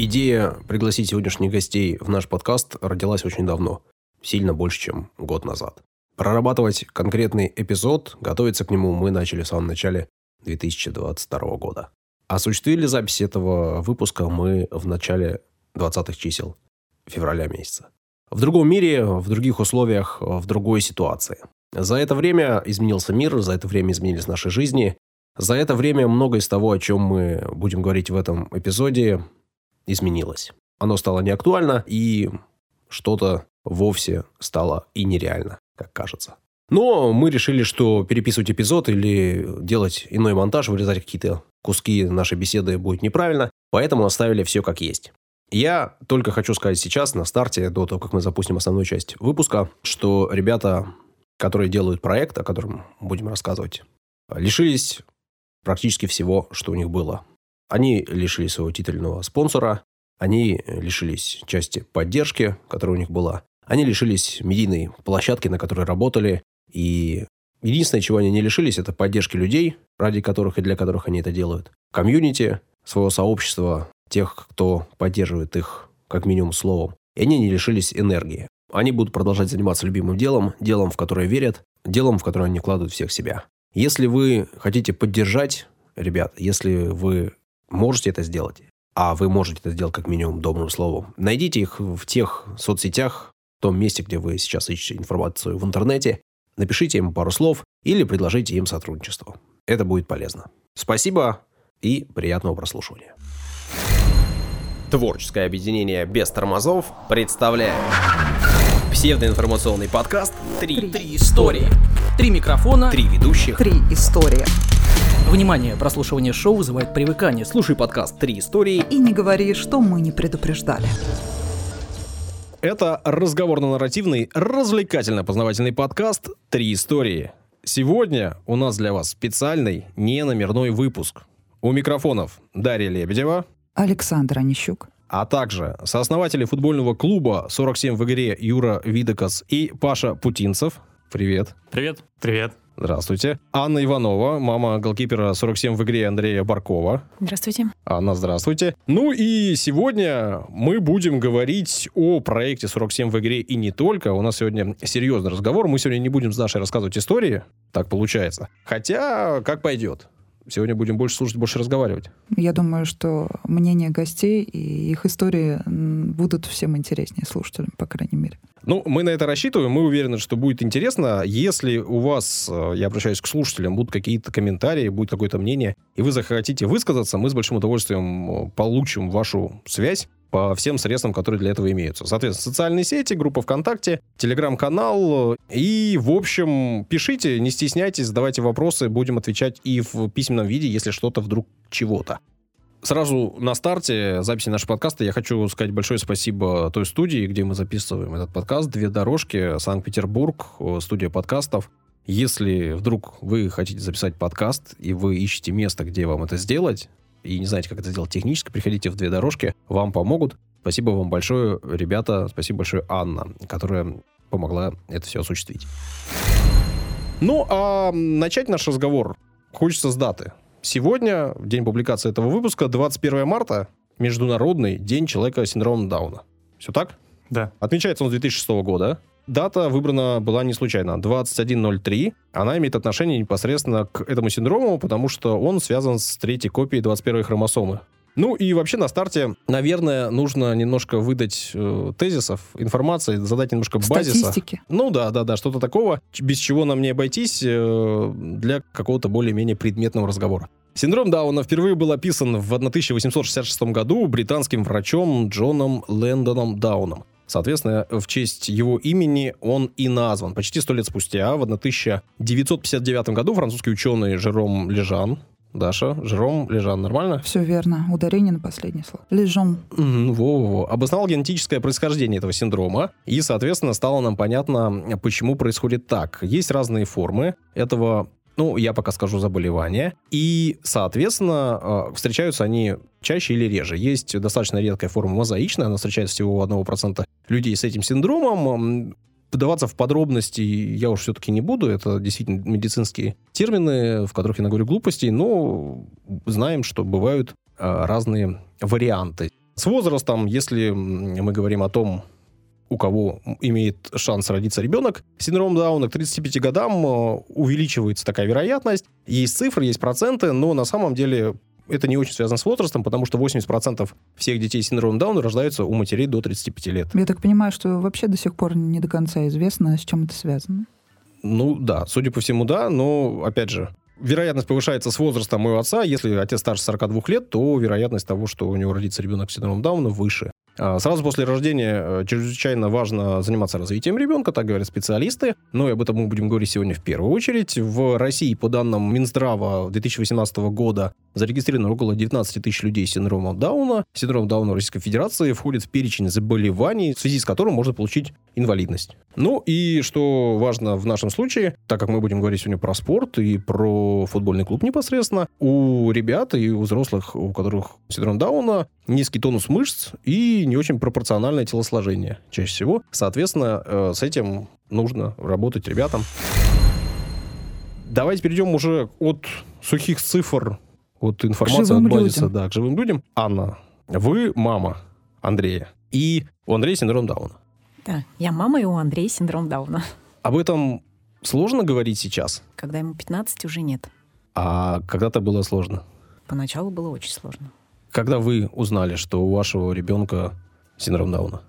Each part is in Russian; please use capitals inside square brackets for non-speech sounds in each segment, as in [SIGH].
Идея пригласить сегодняшних гостей в наш подкаст родилась очень давно, сильно больше, чем год назад. Прорабатывать конкретный эпизод, готовиться к нему мы начали в самом начале 2022 года. Осуществили запись этого выпуска мы в начале 20-х чисел февраля месяца. В другом мире, в других условиях, в другой ситуации. За это время изменился мир, за это время изменились наши жизни. За это время многое из того, о чем мы будем говорить в этом эпизоде, изменилось. Оно стало неактуально, и что-то вовсе стало и нереально, как кажется. Но мы решили, что переписывать эпизод или делать иной монтаж, вырезать какие-то куски нашей беседы будет неправильно, поэтому оставили все как есть. Я только хочу сказать сейчас, на старте, до того, как мы запустим основную часть выпуска, что ребята, которые делают проект, о котором будем рассказывать, лишились практически всего, что у них было. Они лишились своего титульного спонсора, они лишились части поддержки, которая у них была, они лишились медийной площадки, на которой работали, и единственное, чего они не лишились, это поддержки людей, ради которых и для которых они это делают, комьюнити, своего сообщества, тех, кто поддерживает их как минимум словом, и они не лишились энергии. Они будут продолжать заниматься любимым делом, делом, в которое верят, делом, в которое они вкладывают всех себя. Если вы хотите поддержать ребят, если вы можете это сделать, а вы можете это сделать как минимум добрым словом, найдите их в тех соцсетях, в том месте, где вы сейчас ищете информацию в интернете, напишите им пару слов или предложите им сотрудничество. Это будет полезно. Спасибо и приятного прослушивания. Творческое объединение без тормозов представляет псевдоинформационный подкаст «Три, Три истории». Три микрофона. Три ведущих. Три истории. Внимание, прослушивание шоу вызывает привыкание. Слушай подкаст «Три истории». И не говори, что мы не предупреждали. Это разговорно-нарративный, развлекательно-познавательный подкаст «Три истории». Сегодня у нас для вас специальный неномерной выпуск. У микрофонов Дарья Лебедева, Александр Онищук. а также сооснователи футбольного клуба «47 в игре» Юра Видокас и Паша Путинцев. Привет. Привет. Привет. Здравствуйте. Анна Иванова, мама голкипера 47 в игре Андрея Баркова. Здравствуйте. Анна, здравствуйте. Ну и сегодня мы будем говорить о проекте 47 в игре и не только. У нас сегодня серьезный разговор. Мы сегодня не будем с Дашей рассказывать истории. Так получается. Хотя, как пойдет. Сегодня будем больше слушать, больше разговаривать. Я думаю, что мнение гостей и их истории будут всем интереснее слушателям, по крайней мере. Ну, мы на это рассчитываем, мы уверены, что будет интересно. Если у вас, э, я обращаюсь к слушателям, будут какие-то комментарии, будет какое-то мнение, и вы захотите высказаться, мы с большим удовольствием э, получим вашу связь по всем средствам, которые для этого имеются. Соответственно, социальные сети, группа ВКонтакте, телеграм-канал. И, в общем, пишите, не стесняйтесь, задавайте вопросы, будем отвечать и в письменном виде, если что-то вдруг чего-то. Сразу на старте записи нашего подкаста я хочу сказать большое спасибо той студии, где мы записываем этот подкаст. Две дорожки, Санкт-Петербург, студия подкастов. Если вдруг вы хотите записать подкаст, и вы ищете место, где вам это сделать, и не знаете, как это сделать технически, приходите в две дорожки, вам помогут. Спасибо вам большое, ребята. Спасибо большое, Анна, которая помогла это все осуществить. Ну, а начать наш разговор хочется с даты. Сегодня, в день публикации этого выпуска, 21 марта, Международный день человека с синдромом Дауна. Все так? Да. Отмечается он с 2006 года. Дата выбрана была не случайно. 21.03. Она имеет отношение непосредственно к этому синдрому, потому что он связан с третьей копией 21 хромосомы. Ну и вообще на старте, наверное, нужно немножко выдать э, тезисов, информации, задать немножко базиса. Статистики. Ну да, да, да, что-то такого, без чего нам не обойтись э, для какого-то более-менее предметного разговора. Синдром Дауна впервые был описан в 1866 году британским врачом Джоном Лэндоном Дауном. Соответственно, в честь его имени он и назван. Почти сто лет спустя, в 1959 году, французский ученый Жером Лежан, Даша, Жером Лежан, нормально? Все верно. Ударение на последнее слово. Лежон. Мгм, Во-во-во. Обосновал генетическое происхождение этого синдрома, и, соответственно, стало нам понятно, почему происходит так. Есть разные формы этого ну, я пока скажу заболевания. И, соответственно, э, встречаются они чаще или реже. Есть достаточно редкая форма мозаичная, она встречается всего у 1% людей с этим синдромом. М, Вдаваться в подробности я уж все-таки не буду. Это действительно медицинские термины, в которых я наговорю глупостей, но знаем, что бывают э, разные варианты. С возрастом, если мы говорим о том, у кого имеет шанс родиться ребенок, синдром Дауна к 35 годам э, увеличивается такая вероятность. Есть цифры, есть проценты, но на самом деле это не очень связано с возрастом, потому что 80% всех детей с синдромом Дауна рождаются у матерей до 35 лет. Я так понимаю, что вообще до сих пор не до конца известно, с чем это связано. Ну да, судя по всему, да, но опять же, вероятность повышается с возрастом моего отца. Если отец старше 42 лет, то вероятность того, что у него родится ребенок с синдромом Дауна, выше. А, сразу после рождения э, чрезвычайно важно заниматься развитием ребенка, так говорят специалисты. Но и об этом мы будем говорить сегодня в первую очередь. В России, по данным Минздрава 2018 года, зарегистрировано около 19 тысяч людей с синдромом Дауна. Синдром Дауна Российской Федерации входит в перечень заболеваний, в связи с которым можно получить инвалидность. Ну и что важно в нашем случае, так как мы будем говорить сегодня про спорт и про футбольный клуб непосредственно, у ребят и у взрослых, у которых синдром Дауна, низкий тонус мышц и не очень пропорциональное телосложение чаще всего. Соответственно, э, с этим нужно работать ребятам. Давайте перейдем уже от сухих цифр, от информации от базиса, да, к живым людям. Анна, вы мама Андрея, и у Андрея синдром Дауна. Да, я мама, и у Андрея синдром Дауна. Об этом сложно говорить сейчас? Когда ему 15, уже нет. А когда-то было сложно? Поначалу было очень сложно. Когда вы узнали, что у вашего ребенка синдром Дауна?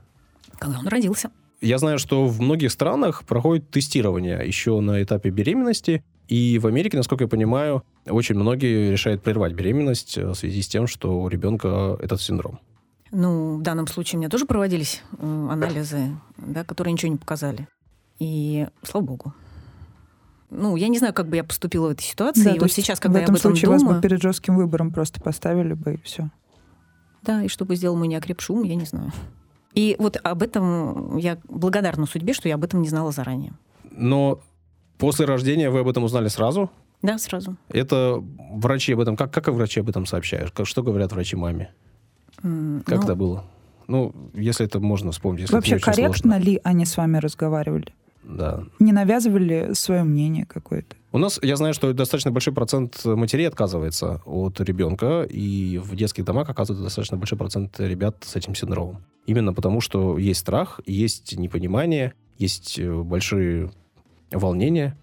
Когда он родился. Я знаю, что в многих странах проходит тестирование еще на этапе беременности. И в Америке, насколько я понимаю, очень многие решают прервать беременность в связи с тем, что у ребенка этот синдром. Ну, в данном случае у меня тоже проводились э, анализы, да, которые ничего не показали. И слава богу. Ну, я не знаю, как бы я поступила в этой ситуации. Да, и вот сейчас, когда в этом я об этом случае думаю... вас бы перед жестким выбором просто поставили бы, и все. Да, и что бы сделал мой неокрепший ум, я не знаю. И вот об этом я благодарна судьбе, что я об этом не знала заранее. Но после рождения вы об этом узнали сразу? Да, сразу. Это врачи об этом... Как, как врачи об этом сообщают? Как, что говорят врачи маме? Как ну, это было? Ну, если это можно вспомнить. Если Вообще это не очень корректно сложно. ли они с вами разговаривали? Да. Не навязывали свое мнение какое-то? У нас, я знаю, что достаточно большой процент матерей отказывается от ребенка, и в детских домах оказывается достаточно большой процент ребят с этим синдромом. Именно потому, что есть страх, есть непонимание, есть э, большие волнения.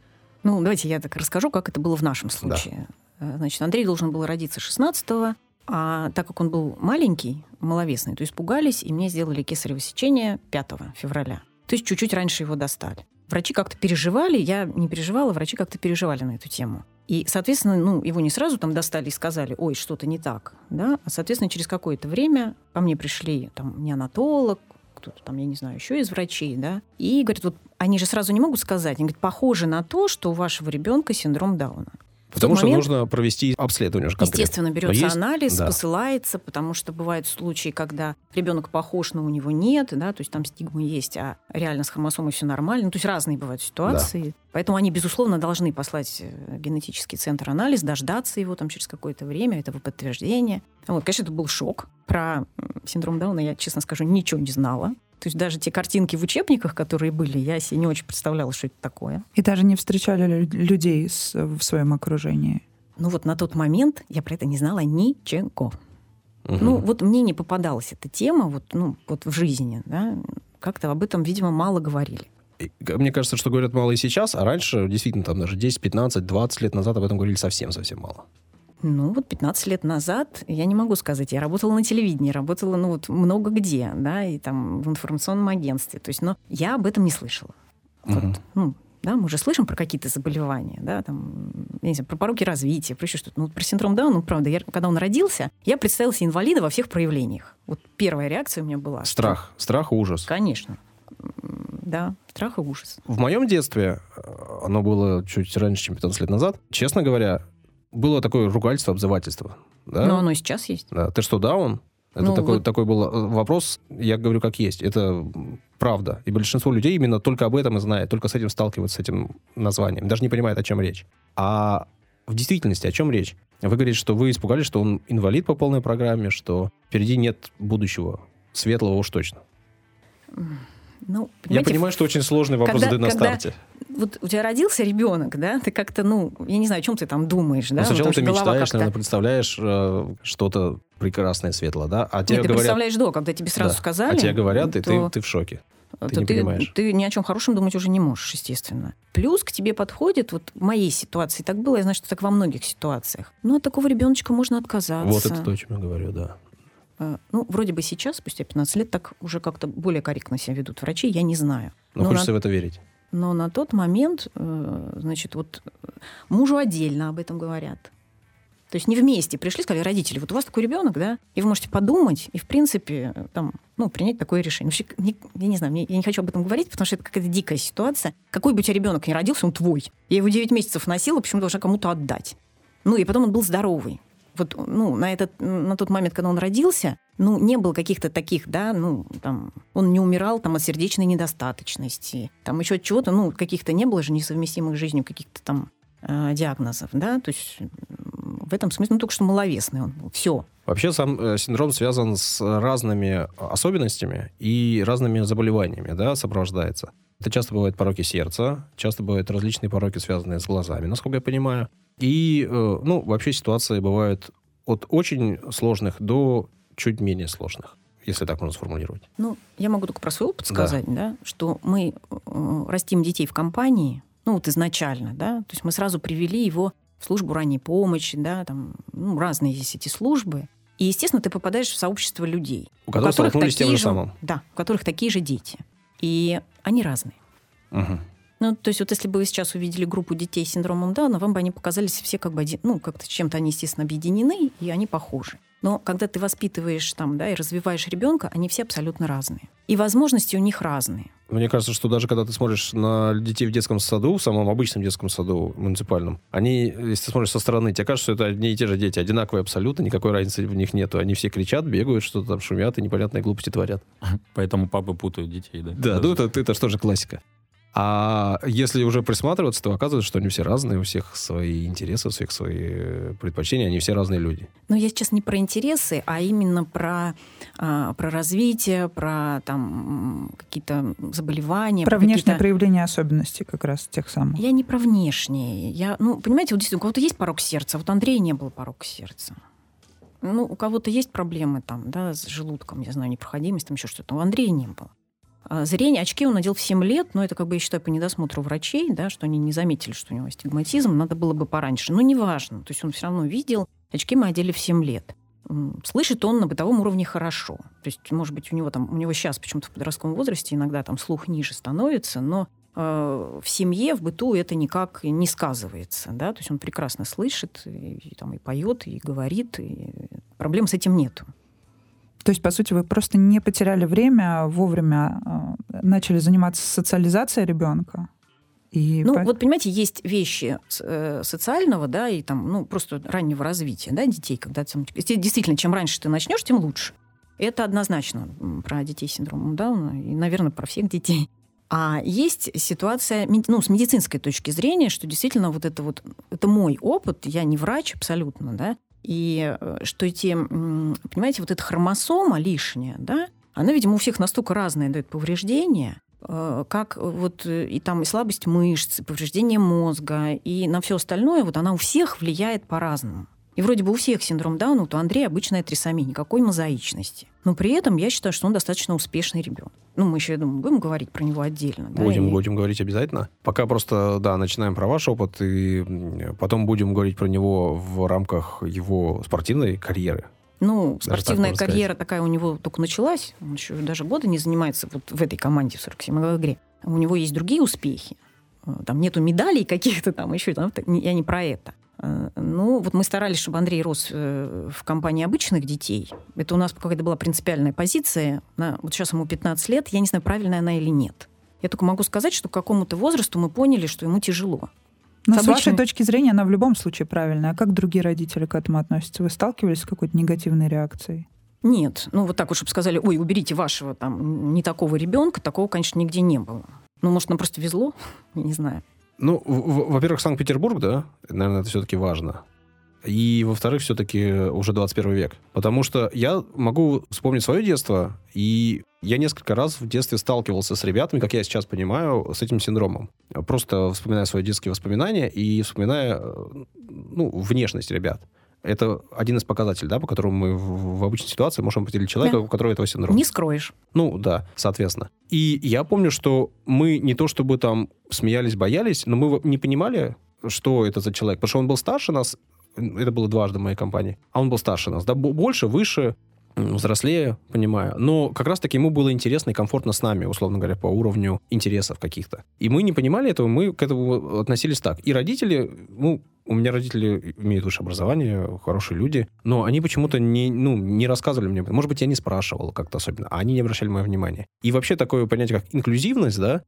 Ну, давайте я так расскажу, как это было в нашем случае. Э, Значит, Андрей должен был родиться 16-го, а так как он был маленький, маловесный, то испугались, и мне сделали кесарево сечение 5 февраля. То есть чуть-чуть раньше его достали. Врачи как-то переживали, я не переживала, врачи как-то переживали на эту тему. И, соответственно, ну, его не сразу там достали и сказали, ой, что-то не так, да, а, соответственно, через какое-то время ко мне пришли там неонатолог, кто-то там, я не знаю, еще из врачей, да, и говорят, вот они же сразу не могут сказать, они говорят, похоже на то, что у вашего ребенка синдром Дауна. Потому что момент- нужно провести обследование уже конкретно. Естественно, Но берется есть- анализ, да. посылается, потому что бывают случаи, когда ребенок похож, но у него нет, да, то есть там стигма есть, а реально с хромосомой все нормально. Ну, то есть разные бывают ситуации. Поэтому они, безусловно, должны послать э, генетический центр анализ, дождаться его там через какое-то время, этого подтверждения. Вот, конечно, это был шок. Про синдром Дауна я, честно скажу, ничего не знала. То есть даже те картинки в учебниках, которые были, я себе не очень представляла, что это такое. И даже не встречали лю- людей с- в своем окружении? Ну вот на тот момент я про это не знала ничего. Мгм. Ну, вот мне не попадалась эта тема вот, ну, вот в жизни, да. Как-то об этом, видимо, мало говорили. Мне кажется, что говорят мало и сейчас, а раньше, действительно, там даже 10, 15, 20 лет назад об этом говорили совсем-совсем мало. Ну, вот 15 лет назад, я не могу сказать, я работала на телевидении, работала, ну, вот много где, да, и там в информационном агентстве. То есть, но я об этом не слышала. Вот, ну, да, мы же слышим про какие-то заболевания, да, там, я не знаю, про пороки развития, про еще что-то. Ну, про синдром Дауна, ну, правда, я, когда он родился, я представила себе инвалида во всех проявлениях. Вот первая реакция у меня была. что- Страх. Страх, ужас. Конечно. Да, страх и ужас. В моем детстве, э, оно было чуть раньше, чем 15 лет назад, честно говоря, было такое ругательство, обзывательство. Да? Но оно и сейчас есть. Да. Ты что, даун? Это Ну, такой, вот- такой был э, вопрос, я говорю как есть. Это правда. И большинство людей именно только об этом и знает, только с этим сталкиваются, с этим названием. Даже не понимают, о чем речь. А в действительности о чем речь? Вы говорите, что вы испугались, что он инвалид по полной программе, что впереди нет будущего. Светлого уж точно. Ну, Я понимаю, что очень сложный вопрос когда- на когда- старте. вот у тебя родился ребенок, да, ты как-то, ну, я не знаю, о чем ты там думаешь, да? Ну, сначала потому ты мечтаешь, наверное, представляешь э, что-то прекрасное, светлое, да? А тебе Нет, ты говорят... представляешь до, когда тебе сразу Да. сказали. А тебе говорят, и ты, то- ты в шоке. то ты не понимаешь. ты ни о чем хорошем думать уже не можешь, естественно. Плюс к тебе подходит, вот в моей ситуации так было, я знаю, что так во многих ситуациях. Ну, от такого ребеночка можно отказаться. Вот это то, о чем я говорю, да. Э, Ну, вроде бы сейчас, спустя 15 лет, так уже как-то более корректно себя ведут врачи, я не знаю. Но, Но хочется на- в это верить. Но на тот момент, э, значит, вот э, мужу отдельно об этом говорят. То есть не вместе пришли, сказали родители, вот у вас такой ребенок, да, и вы можете подумать и, в принципе, там, ну, принять такое решение. Вообще, не- я не знаю, мне- я не хочу об этом говорить, потому что это какая-то дикая ситуация. Какой бы у тебя ребенок ни родился, он твой. Я его 9 месяцев носила, почему должна кому-то отдать. Ну, и потом он был здоровый. Вот, ну, на, этот, на тот момент, когда он родился, ну, не было каких-то таких, да, ну, там, он не умирал там от сердечной недостаточности, там еще от чего-то, ну, каких-то не было же несовместимых с жизнью каких-то там э, диагнозов, да, то есть в этом смысле, ну, только что маловесный он был, все. Вообще сам э, синдром связан с разными особенностями и разными заболеваниями, да, сопровождается. Это часто бывают пороки сердца, часто бывают различные пороки, связанные с глазами, насколько я понимаю. И, э, ну, вообще ситуации бывают от очень сложных до чуть менее сложных, если так можно сформулировать. Ну, я могу только про свой опыт Да. сказать, да, что мы э, растим детей в компании, ну, вот изначально, да, то есть мы сразу привели его в службу ранней помощи, да, там, ну, разные есть эти службы. И, естественно, ты попадаешь в сообщество людей. У которых столкнулись с тем такие же самым. Да, у которых такие же дети. И они разные. Мгм. Ну, то есть вот если бы вы сейчас увидели группу детей с синдромом Дауна, вам бы они показались все как бы, один, ну, как-то чем-то они, естественно, объединены, и они похожи. Но когда ты воспитываешь там, да, и развиваешь ребенка, они все абсолютно разные. И возможности у них разные. Мне кажется, что даже когда ты смотришь на детей в детском саду, в самом обычном детском саду муниципальном, они, если ты смотришь со стороны, тебе кажется, что это одни и те же дети, одинаковые абсолютно, никакой разницы в них нету. Они все кричат, бегают, что-то там шумят и непонятные глупости творят. Поэтому папы путают детей, да? Да, ну это, это что же классика. А если уже присматриваться, то оказывается, что они все разные, у всех свои интересы, у всех свои э, предпочтения, они все разные люди. Но я сейчас не про интересы, а именно про, а, про развитие, про там какие-то заболевания. Про внешнее какие-то- проявление особенностей как раз тех самых. Я не про внешнее. Я, ну, понимаете, вот действительно, у кого-то есть порог сердца, а вот у Андрея не было порога сердца. Ну, у кого-то есть проблемы там, да, с желудком, я знаю, непроходимость, там еще что-то. У Андрея не было. А Зрение, очки он надел в 7 лет, но это, как бы, я считаю, по недосмотру врачей, да, что они не заметили, что у него астигматизм, надо было бы пораньше. Но неважно, то есть он все равно видел, очки мы одели в 7 лет. Слышит он на бытовом уровне хорошо. То есть, может быть, у него там, у него сейчас почему-то в подростковом возрасте иногда там слух ниже становится, но э, в семье, в быту это никак не сказывается, да, то есть он прекрасно слышит, и там и поет, и говорит, и проблем с этим нету. То есть, по сути, вы просто не потеряли время, а вовремя э, начали заниматься социализацией ребенка. И Ну, по- вот понимаете, есть вещи э, социального, да, и там, ну, просто раннего развития, да, детей, когда там, действительно, чем раньше ты начнешь, тем лучше. Это однозначно про детей с синдромом Дауна и, наверное, про всех детей. А есть ситуация, ну, с медицинской точки зрения, что действительно вот это вот, это мой опыт, я не врач абсолютно, да, и э, что эти, понимаете, вот эта хромосома лишняя, да, она, видимо, у всех настолько разная дает повреждения, э, как вот э, и там и слабость мышц, и повреждение мозга, и на все остальное, вот она у всех влияет по-разному. И вроде бы у всех синдром Дауна, вот у Андрея обычная трисомия, никакой мозаичности. Но при этом я считаю, что он достаточно успешный ребенок. Ну, мы еще, я думаю, будем говорить про него отдельно. да, Будем, и- будем говорить обязательно. Пока просто, да, начинаем про ваш опыт, и потом будем говорить про него в рамках его спортивной карьеры. Ну, так спортивная можно карьера такая у него только началась. Он еще даже года не занимается вот в этой команде в 47 игре. У него есть другие успехи. Э, Там нету медалей каких-то там еще. Там, так, я не про это. Э, Ну, вот мы старались, чтобы Андрей рос э, в компании обычных детей. Это у нас какая-то была принципиальная позиция. Вот сейчас ему 15 лет. Я не знаю, правильная она или нет. Я только могу сказать, что к какому-то возрасту мы поняли, что ему тяжело. Но с с вашей обычным- точки зрения она в любом случае правильная. А как другие родители к этому относятся? Вы сталкивались с какой-то негативной реакцией? Нет, ну вот так вот, чтобы сказали, ой, уберите вашего там не такого ребенка, такого, конечно, нигде не было. Ну, может, нам просто везло, [LAUGHS] не знаю. Ну, во-первых, Санкт-Петербург, да, наверное, это все-таки важно. И, во-вторых, все-таки уже 21 век. Потому что я могу вспомнить свое детство, и Я несколько раз в детстве сталкивался с ребятами, как я сейчас понимаю, с этим синдромом. Просто вспоминая свои детские воспоминания и вспоминая э, ну, внешность ребят. Это один из показателей, да, по которому мы в, в обычной ситуации можем определить человека, Да. у которого этого синдрома. Не скроешь. Ну, да, соответственно. И я помню, что мы не то чтобы там смеялись, боялись, но мы не понимали, что это за человек. Потому что он был старше нас, это было дважды в моей компании, а он был старше нас, да, бо- больше, выше, взрослее, понимаю. Но как раз-таки ему было интересно и комфортно с нами, условно говоря, по уровню интересов каких-то. И мы не понимали этого, мы к этому относились так. И родители, ну, у меня родители имеют высшее образование, хорошие люди, но они почему-то не, ну, не рассказывали мне. Может быть, я не спрашивал как-то особенно, а они не обращали мое внимание. И вообще такое понятие, как инклюзивность, да,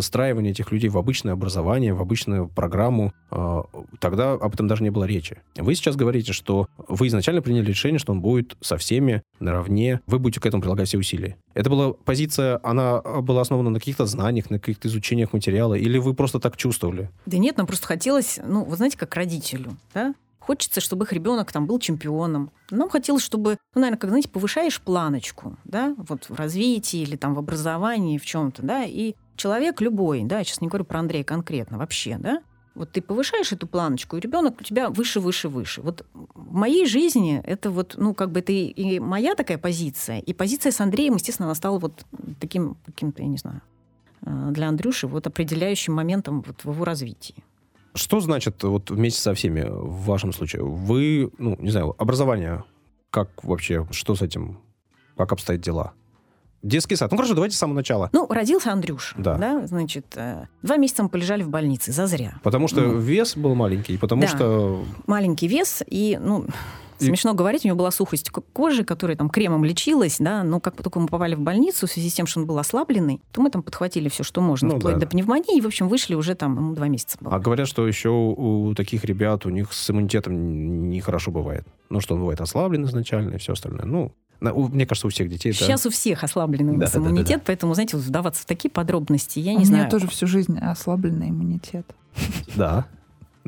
встраивание этих людей в обычное образование, в обычную программу, э, тогда об этом даже не было речи. Вы сейчас говорите, что вы изначально приняли решение, что он будет со всеми наравне, вы будете к этому прилагать все усилия. Это была позиция, она была основана на каких-то знаниях, на каких-то изучениях материала, или вы просто так чувствовали? Да нет, нам просто хотелось, ну, вы знаете, как родителю, да? Хочется, чтобы их ребенок там был чемпионом. Нам хотелось, чтобы, ну, наверное, как, знаете, повышаешь планочку, да, вот в развитии или там в образовании, в чем-то, да, и человек любой, да, я сейчас не говорю про Андрея конкретно, вообще, да, вот ты повышаешь эту планочку, и ребенок у тебя выше, выше, выше. Вот в моей жизни это вот, ну, как бы это и моя такая позиция, и позиция с Андреем, естественно, она стала вот таким каким-то, я не знаю, э, для Андрюши вот определяющим моментом вот в его развитии. Что значит вот вместе со всеми в вашем случае? Вы, ну, не знаю, образование, как вообще, что с этим, как обстоят дела? Детский сад. Ну, хорошо, давайте с самого начала. Ну, родился Андрюш, Да. значит, э, два месяца мы полежали в больнице, зазря. Потому что Ну. вес был маленький, потому Да. что... Маленький вес, и, ну, И- смешно говорить, у него была сухость ко- кожи, которая там кремом лечилась, да, но как только мы попали в больницу, в связи с тем, что он был ослабленный, то мы там подхватили все, что можно, Ну вплоть да. до пневмонии, и, в общем, вышли уже там, ему два месяца было. А говорят, что еще у таких ребят, у них с иммунитетом нехорошо бывает. Ну, что он бывает ослаблен изначально и все остальное. Ну, на- у- мне кажется, у всех детей это... Сейчас у всех ослабленный у нас Да-да-да-да-да. иммунитет, поэтому, знаете, вот вдаваться в такие подробности, я У не меня знаю. тоже всю жизнь ослабленный иммунитет. Да,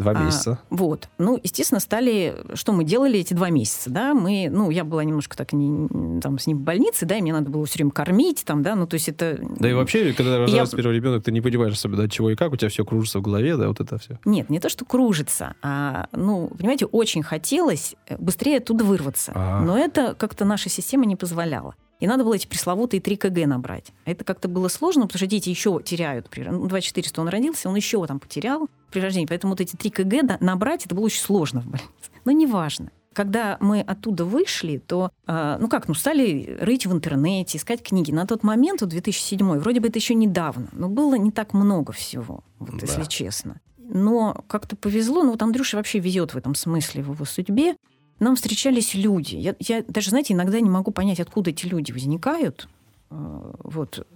два А, месяца. Вот. Ну, естественно, стали... Что мы делали эти два месяца, да? Мы... Ну, я была немножко так не, там, с ним в больнице, да, и мне надо было все время кормить, там, да, ну, то есть это... Да и вообще, когда рождается Я- первый ребенок, ты не понимаешь особенно от чего и как, у тебя все кружится в голове, да, вот это все. Нет, не то, что кружится, а, ну, понимаете, очень хотелось быстрее оттуда вырваться. Ага. Но это как-то наша система не позволяла. И надо было эти пресловутые 3 кг набрать. Это как-то было сложно, потому что дети еще теряют. при- Ну, 2400 он родился, он еще там потерял при рождении. Поэтому вот эти 3 кг набрать, это было очень сложно в больнице. Но неважно. Когда мы оттуда вышли, то, э, ну как, ну стали рыть в интернете, искать книги. На тот момент, вот 2007 вроде бы это еще недавно, но было не так много всего, вот, Да. если честно. Но как-то повезло, ну вот Андрюша вообще везет в этом смысле в его судьбе. Нам встречались люди. Я, я даже, знаете, иногда не могу понять, откуда эти люди возникают. Э, Вот,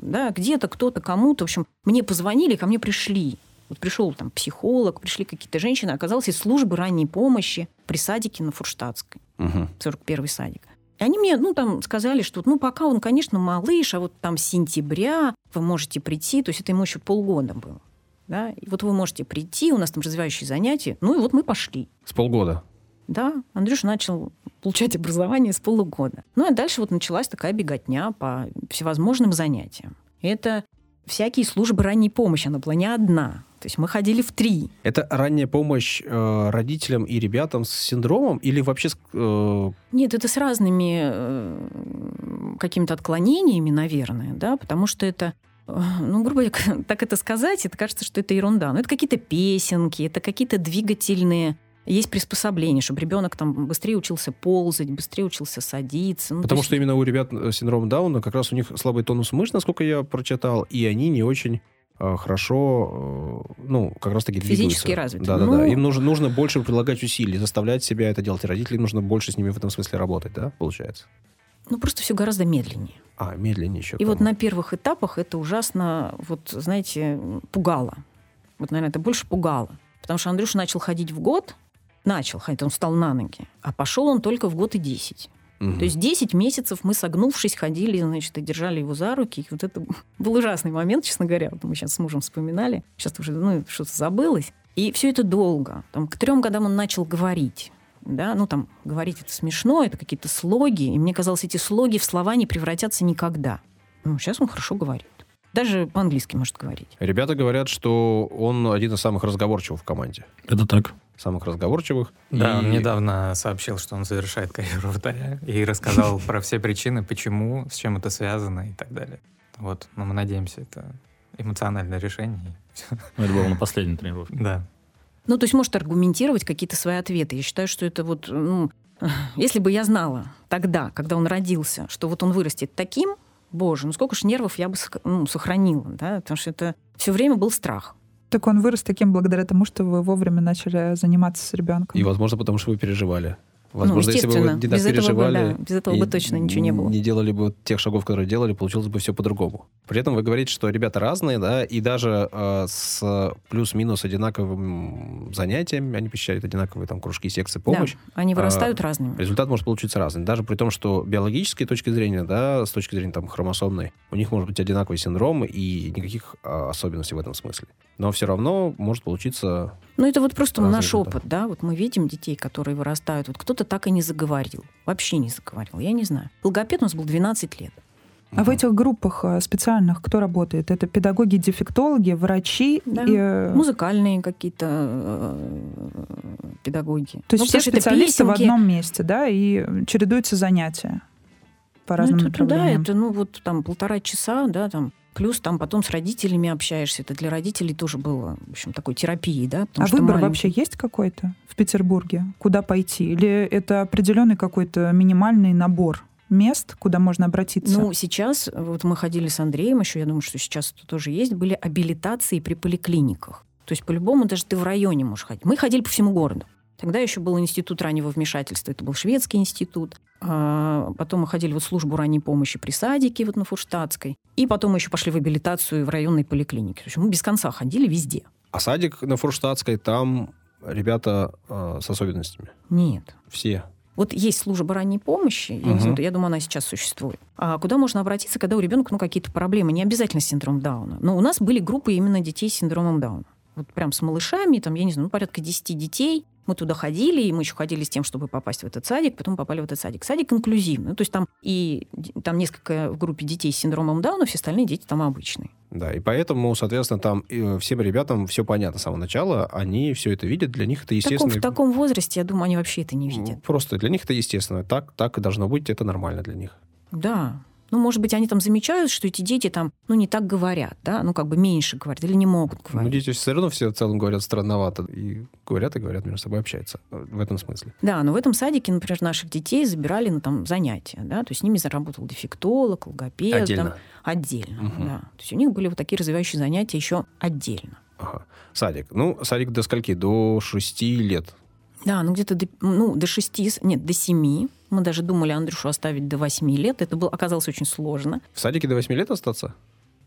да, где-то кто-то кому-то, в общем, мне позвонили, ко мне пришли. Вот пришел там психолог, пришли какие-то женщины, оказалось из службы ранней помощи при садике на Фурштадтской, Угу. 41 садик. И они мне, ну, там сказали, что, ну, пока он, конечно, малыш, а вот там с сентября вы можете прийти, то есть это ему еще полгода было. Да? И вот вы можете прийти, у нас там развивающие занятия. Ну, и вот мы пошли. С полгода. Да, Андрюша начал получать образование с полугода. Ну, а дальше вот началась такая беготня по всевозможным занятиям. Это всякие службы ранней помощи, она была не одна. То есть мы ходили в три. Это ранняя помощь э, родителям и ребятам с синдромом или вообще с, э, Нет, это с разными э, какими-то отклонениями, наверное, да, потому что это э, ну, грубо говоря, [LAUGHS] так это сказать, это кажется, что это ерунда. Но это какие-то песенки, это какие-то двигательные есть приспособления, чтобы ребенок там быстрее учился ползать, быстрее учился садиться. Ну, то Потому есть- что именно у ребят э, с синдромом Дауна как раз у них слабый тонус мышц, насколько я прочитал, и они не очень э, хорошо, э, ну, как раз таки двигаются. Физически развиты. Да-да-да. Ну- Им нужно, нужно больше прилагать усилий, заставлять себя это делать. И родителям нужно больше с ними в этом смысле работать, да, получается? Ну, просто все гораздо медленнее. А, медленнее еще. И вот на первых этапах это ужасно, вот, знаете, пугало. Вот, наверное, это больше пугало. Потому что Андрюша начал ходить в год, начал ходить, он встал на ноги, а пошел он только в год и 10. То есть 10 месяцев мы, согнувшись, ходили, значит, и держали его за руки. И вот это [LAUGHS] был ужасный момент, честно говоря. Вот мы сейчас с мужем вспоминали. Сейчас уже ну, что-то забылось. И все это долго. Там, к трем годам он начал говорить. да, ну там говорить это смешно, это какие-то слоги, и мне казалось, эти слоги в слова не превратятся никогда. Ну, сейчас он хорошо говорит. Даже по-английски может говорить. Ребята говорят, что он один из самых разговорчивых в команде. Это так. Самых разговорчивых. Да, И- он недавно сообщил, что он завершает карьеру вратаря и рассказал [LAUGHS] про все причины, почему, с чем это связано и так далее. Вот, но мы надеемся, это эмоциональное решение. Ну, Это было на последней тренировке. Да. Ну, то есть может аргументировать какие-то свои ответы. Я считаю, что это вот, ну, [LAUGHS] если бы я знала тогда, когда он родился, что вот он вырастет таким, боже, ну сколько ж нервов я бы ну, сохранила, да, потому что это все время был страх. Так он вырос таким благодаря тому, что вы вовремя начали заниматься с ребенком. И, возможно, потому что вы переживали. Возможно, если бы вы не Без этого бы, переживали, да, без этого бы точно ничего не было. Не делали бы тех шагов, которые делали, получилось бы все по-другому. При этом вы говорите, что ребята разные, да, и даже э, с плюс-минус одинаковым занятием, они посещают одинаковые там кружки, секции, помощь, Да, они вырастают А, разными. результат может получиться разный. Даже при том, что биологической точки зрения, да, с точки зрения там хромосомной, у них может быть одинаковый синдром и никаких а, особенностей в этом смысле. Но все равно может получиться... Ну, это вот просто Разный наш опыт, да, вот мы видим детей, которые вырастают, вот кто-то так и не заговорил, вообще не заговорил, я не знаю. Логопед у нас был 12 лет. А в этих группах э, специальных кто работает? Это педагоги-дефектологи, врачи Да. и... э, Музыкальные какие-то э, педагоги. То есть Ну, все специалисты в одном месте, да, и чередуются занятия по разным ну, это, да, направлениям. это ну вот там полтора часа, да, там плюс там потом с родителями общаешься. Это для родителей тоже было, в общем, такой терапией, да. потому А выбор маленький- вообще есть какой-то в Петербурге? Куда пойти? Или это определенный какой-то минимальный набор мест, куда можно обратиться? Ну, сейчас, вот мы ходили с Андреем еще, я думаю, что сейчас это тоже есть, были абилитации при поликлиниках. То есть, по-любому, даже ты в районе можешь ходить. Мы ходили по всему городу. Тогда еще был институт раннего вмешательства, это был шведский институт. А, Потом мы ходили вот в службу ранней помощи при садике вот на Фурштадтской. И потом мы еще пошли в абилитацию в районной поликлинике. То есть мы без конца ходили везде. А садик на Фурштадтской, там ребята э, с особенностями. Нет. Все. Вот есть служба ранней помощи, я, не знаю, я думаю, она сейчас существует. А куда можно обратиться, когда у ребенка ну, какие-то проблемы? Не обязательно синдром Дауна. Но у нас были группы именно детей с синдромом Дауна. Вот прям с малышами, там, я не знаю, ну, порядка 10 детей. Мы туда ходили, и мы еще ходили с тем, чтобы попасть в этот садик, потом попали в этот садик. Садик инклюзивный. Ну, то есть там и там несколько в группе детей с синдромом Дауна, все остальные дети там обычные. Да, и поэтому, соответственно, там э, всем ребятам все понятно с самого начала, они все это видят, для них это В таком, естественно. в таком возрасте, я думаю, они вообще это не видят. Просто для них это естественно. Так, так и должно быть, это нормально для них. Да. Ну, может быть, они там замечают, что эти дети там, ну, не так говорят, да, ну, как бы меньше говорят или не могут Но говорить. дети все равно все в целом говорят странновато. И говорят, и говорят, между собой общаются. э, В этом смысле. Да, но в этом садике, например, наших детей забирали на там занятия, да, то есть с ними заработал дефектолог, логопед. там, Отдельно. отдельно, Мгм. да. То есть у них были вот такие развивающие занятия еще отдельно. Ага. Садик. Ну, садик до скольки? До шести лет. Да, ну где-то до, ну, до шести, нет, до семи. Мы даже думали Андрюшу оставить до восьми лет. Это было, оказалось очень сложно. В садике до восьми лет остаться?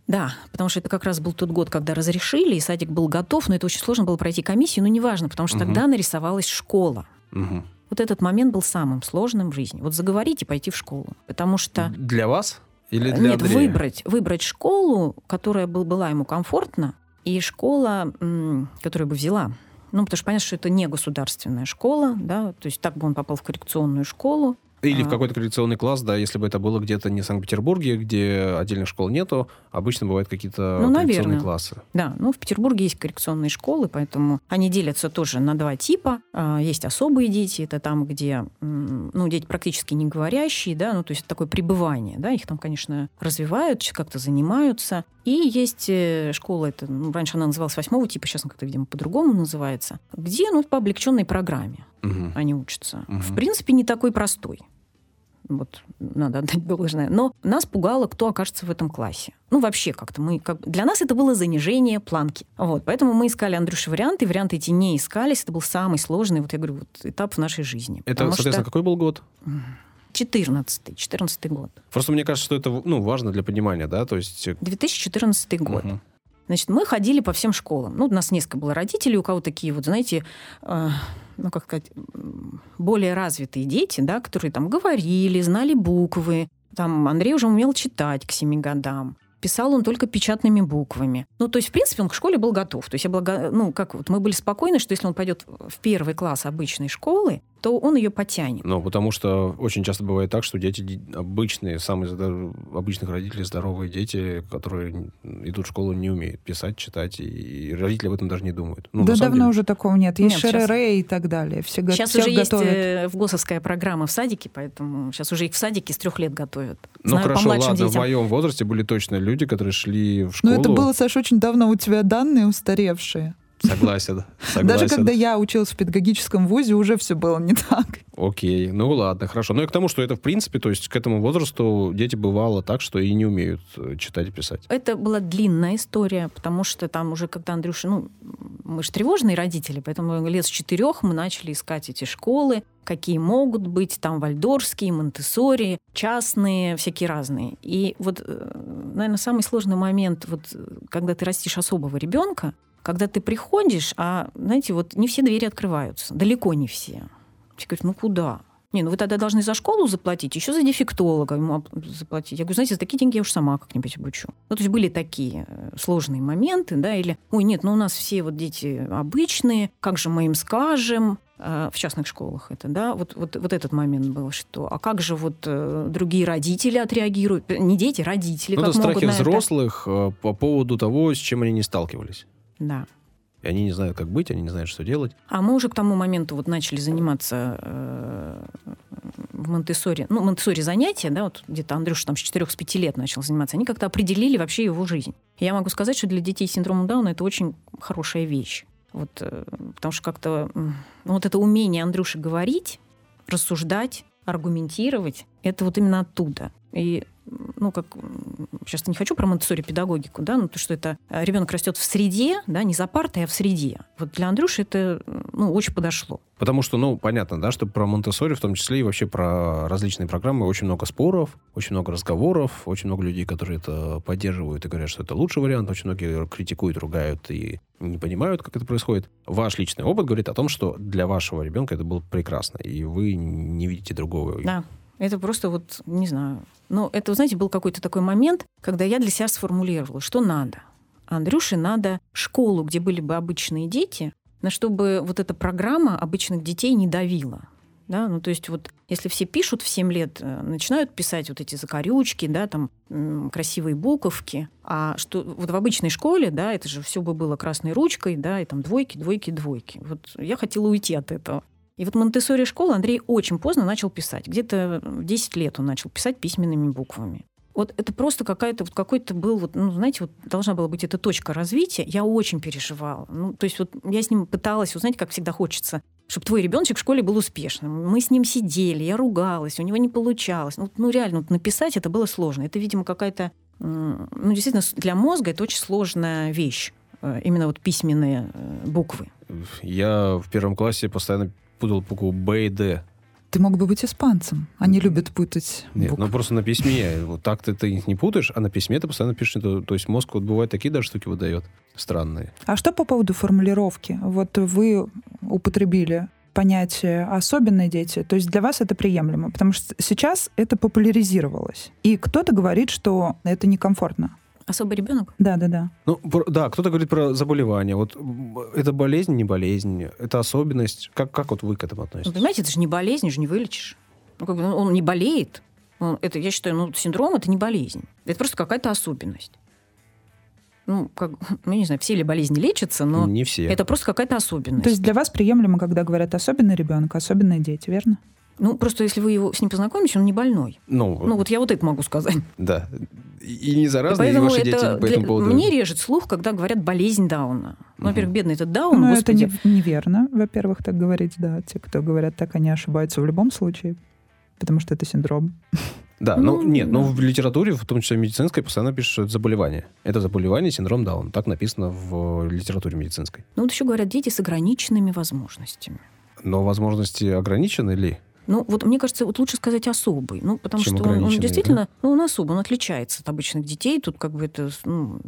Да, потому что это как раз был тот год, когда разрешили, и садик был готов, но это очень сложно было пройти комиссию, но неважно, потому что Мгм. тогда нарисовалась школа. Мгм. Вот этот момент был самым сложным в жизни. Вот заговорить и пойти в школу. Потому что... Для вас или для Нет, Андрея? выбрать, выбрать школу, которая был, была ему комфортна, и школа, м, которая бы взяла. Ну, потому что понятно, что это не государственная школа, да, то есть так бы он попал в коррекционную школу. Или в А. какой-то коррекционный класс, да, если бы это было где-то не в Санкт-Петербурге, где отдельных школ нету, обычно бывают какие-то Ну, коррекционные наверное. классы. Да, ну, в Петербурге есть коррекционные школы, поэтому они делятся тоже на два типа. А, Есть особые дети, это там, где, ну, дети практически не говорящие, да, ну, то есть такое пребывание, да, их там, конечно, развивают, как-то занимаются. И есть э, школа, это, ну, раньше она называлась восьмого типа, сейчас она как-то, видимо, по-другому называется, где, ну, по облегченной программе Мгм. они учатся. Мгм. В принципе, не такой простой. Вот, надо [LAUGHS] отдать должное. Но нас пугало, кто окажется в этом классе. Ну, вообще как-то мы... Как... Для нас это было занижение планки. Вот, поэтому мы искали, Андрюша, варианты. Варианты эти не искались. Это был самый сложный, вот я говорю, вот, этап в нашей жизни. Это, Потому соответственно, какой был год? что 14 14 год. Просто мне кажется, что это ну, важно для понимания, да, то есть... э, 2014 год. мгм. Значит, мы ходили по всем школам. Ну, у нас несколько было родителей, у кого такие вот, знаете, э, ну, как сказать, более развитые дети, да, которые там говорили, знали буквы. Там Андрей уже умел читать к семи годам. Писал он только печатными буквами. Ну, то есть, в принципе, он к школе был готов. То есть, я была, ну, как вот мы были спокойны, что если он пойдет в первый класс обычной школы, то он ее потянет. Ну, потому что очень часто бывает так, что дети обычные, самые здор- обычных родителей, здоровые дети, которые идут в школу, не умеют писать, читать, и, родители об этом даже не думают. Ну, да давно деле- уже такого нет. Есть Нет, ШРР и так далее. Все, го- Сейчас всех уже есть готовят. э, в ГОСовская программа в садике, поэтому сейчас уже их в садике с трех лет готовят. Ну, Знаю, хорошо, ладно, в детям. моем возрасте были точно люди, которые шли в Но школу. это было, Саша, очень давно. У тебя данные устаревшие. Согласен, согласен. Даже когда я училась в педагогическом вузе, уже все было не так. Окей, ну ладно, хорошо. Ну и к тому, что это в принципе, то есть к этому возрасту дети бывало так, что и не умеют э, читать и писать. Это была длинная история, потому что там уже, когда Андрюша, ну, мы же тревожные родители, поэтому лет с четырех мы начали искать эти школы, какие могут быть, там вальдорские, монтессори, частные, всякие разные. И вот, наверное, самый сложный момент, вот, э, когда ты растишь особого ребенка, когда ты приходишь, а, знаете, вот не все двери открываются, далеко не все. Все говорят, ну куда? Не, ну вы тогда должны за школу заплатить, еще за дефектолога ему заплатить. Я говорю, знаете, за такие деньги я уж сама как-нибудь обучу. Ну, то есть были такие э, сложные моменты, да, или, ой, нет, ну у нас все вот дети обычные, как же мы им скажем, э, в частных школах это, да, вот, вот, вот этот момент был, что, а как же вот э, другие родители отреагируют, Э, не дети, родители, Ну, как это могут страхи это? взрослых э, по поводу того, с чем они не сталкивались. Да. И они не знают, как быть, они не знают, что делать. А мы уже к тому моменту вот начали заниматься э, в Монтессоре. Ну, Монтессоре занятия, да, вот где-то Андрюша там с 4-5 лет начал заниматься. Они как-то определили вообще его жизнь. И я могу сказать, что для детей с синдромом Дауна это очень хорошая вещь. Вот, э, потому что как-то ну, вот это умение Андрюши говорить, рассуждать, аргументировать, это вот именно оттуда. И ну, как сейчас не хочу про Монтессори педагогику, да, но то, что это ребенок растет в среде, да, не за партой, а в среде. Вот для Андрюши это ну, очень подошло. Потому что, ну, понятно, да, что про Монтессори, в том числе и вообще про различные программы, очень много споров, очень много разговоров, очень много людей, которые это поддерживают и говорят, что это лучший вариант, очень многие критикуют, ругают и не понимают, как это происходит. Ваш личный опыт говорит о том, что для вашего ребенка это было прекрасно, и вы не видите другого. Да, это просто вот, не знаю. Но это, знаете, был какой-то такой момент, когда я для себя сформулировала, что надо. Андрюше надо школу, где были бы обычные дети, на чтобы вот эта программа обычных детей не давила. Да, ну, то есть вот если все пишут в 7 лет, э, начинают писать вот эти закорючки, да, там красивые буковки, а что вот в обычной школе, да, это же все бы было красной ручкой, да, и там двойки, двойки, двойки. Вот я хотела уйти от этого. И вот Монтессори школа Андрей очень поздно начал писать. Где-то в 10 лет он начал писать письменными буквами. Вот это просто какая-то, вот какой-то был, вот, ну, знаете, вот должна была быть эта точка развития. Я очень переживала. Ну, то есть вот я с ним пыталась, знаете, как всегда хочется, чтобы твой ребеночек в школе был успешным. Мы с ним сидели, я ругалась, у него не получалось. Ну, ну реально, вот написать это было сложно. Это, видимо, какая-то, ну, действительно, для мозга это очень сложная вещь. Э, Именно вот письменные э, буквы. Я в первом классе постоянно путал букву Б и Д. Ты мог бы быть испанцем. Они любят путать Нет, буквы. ну просто на письме. Вот так ты, их не путаешь, а на письме ты постоянно пишешь. это. То есть мозг вот бывает такие даже штуки выдает. Странные. А что по поводу формулировки? Вот вы употребили понятие «особенные дети», то есть для вас это приемлемо, потому что сейчас это популяризировалось. И кто-то говорит, что это некомфортно. Особый ребенок? Да-да-да. Ну, про- да, кто-то говорит про заболевание. Вот это болезнь, не болезнь, это особенность. Как, как вот вы к этому относитесь? понимаете, это же не болезнь, же не вылечишь. Ну, как бы, ну, он не болеет. Он- это, я считаю, ну, синдром это не болезнь. Это просто какая-то особенность. Ну, как, [LAUGHS] ну, не знаю, все ли болезни лечатся, но Не все. это просто какая-то особенность. То есть для вас приемлемо, когда говорят «особенный ребенок», «особенные дети», верно? Ну, просто если вы его, с ним познакомитесь, он не больной. Ну, Ну, вот я вот это могу сказать. да. И не И заразные, и поэтому ваши это дети по этому поводу. мне режет слух, когда говорят болезнь Дауна. Ну, во-первых, бедный этот Даун, Ну, это господи. не- неверно, во-первых, так говорить, да. Те, кто говорят так, они ошибаются в любом случае, потому что это синдром. Да, ну, Ну, нет, но да. в литературе, в том числе медицинской, постоянно пишут, что это заболевание. Это заболевание, синдром Даун. Так написано в литературе медицинской. Ну, вот еще говорят дети с ограниченными возможностями. Но возможности ограничены ли? Ну, вот мне кажется, вот лучше сказать особый. Ну, потому Чем что он, он действительно, ну, он особый, он отличается от обычных детей. Тут как бы это, ну,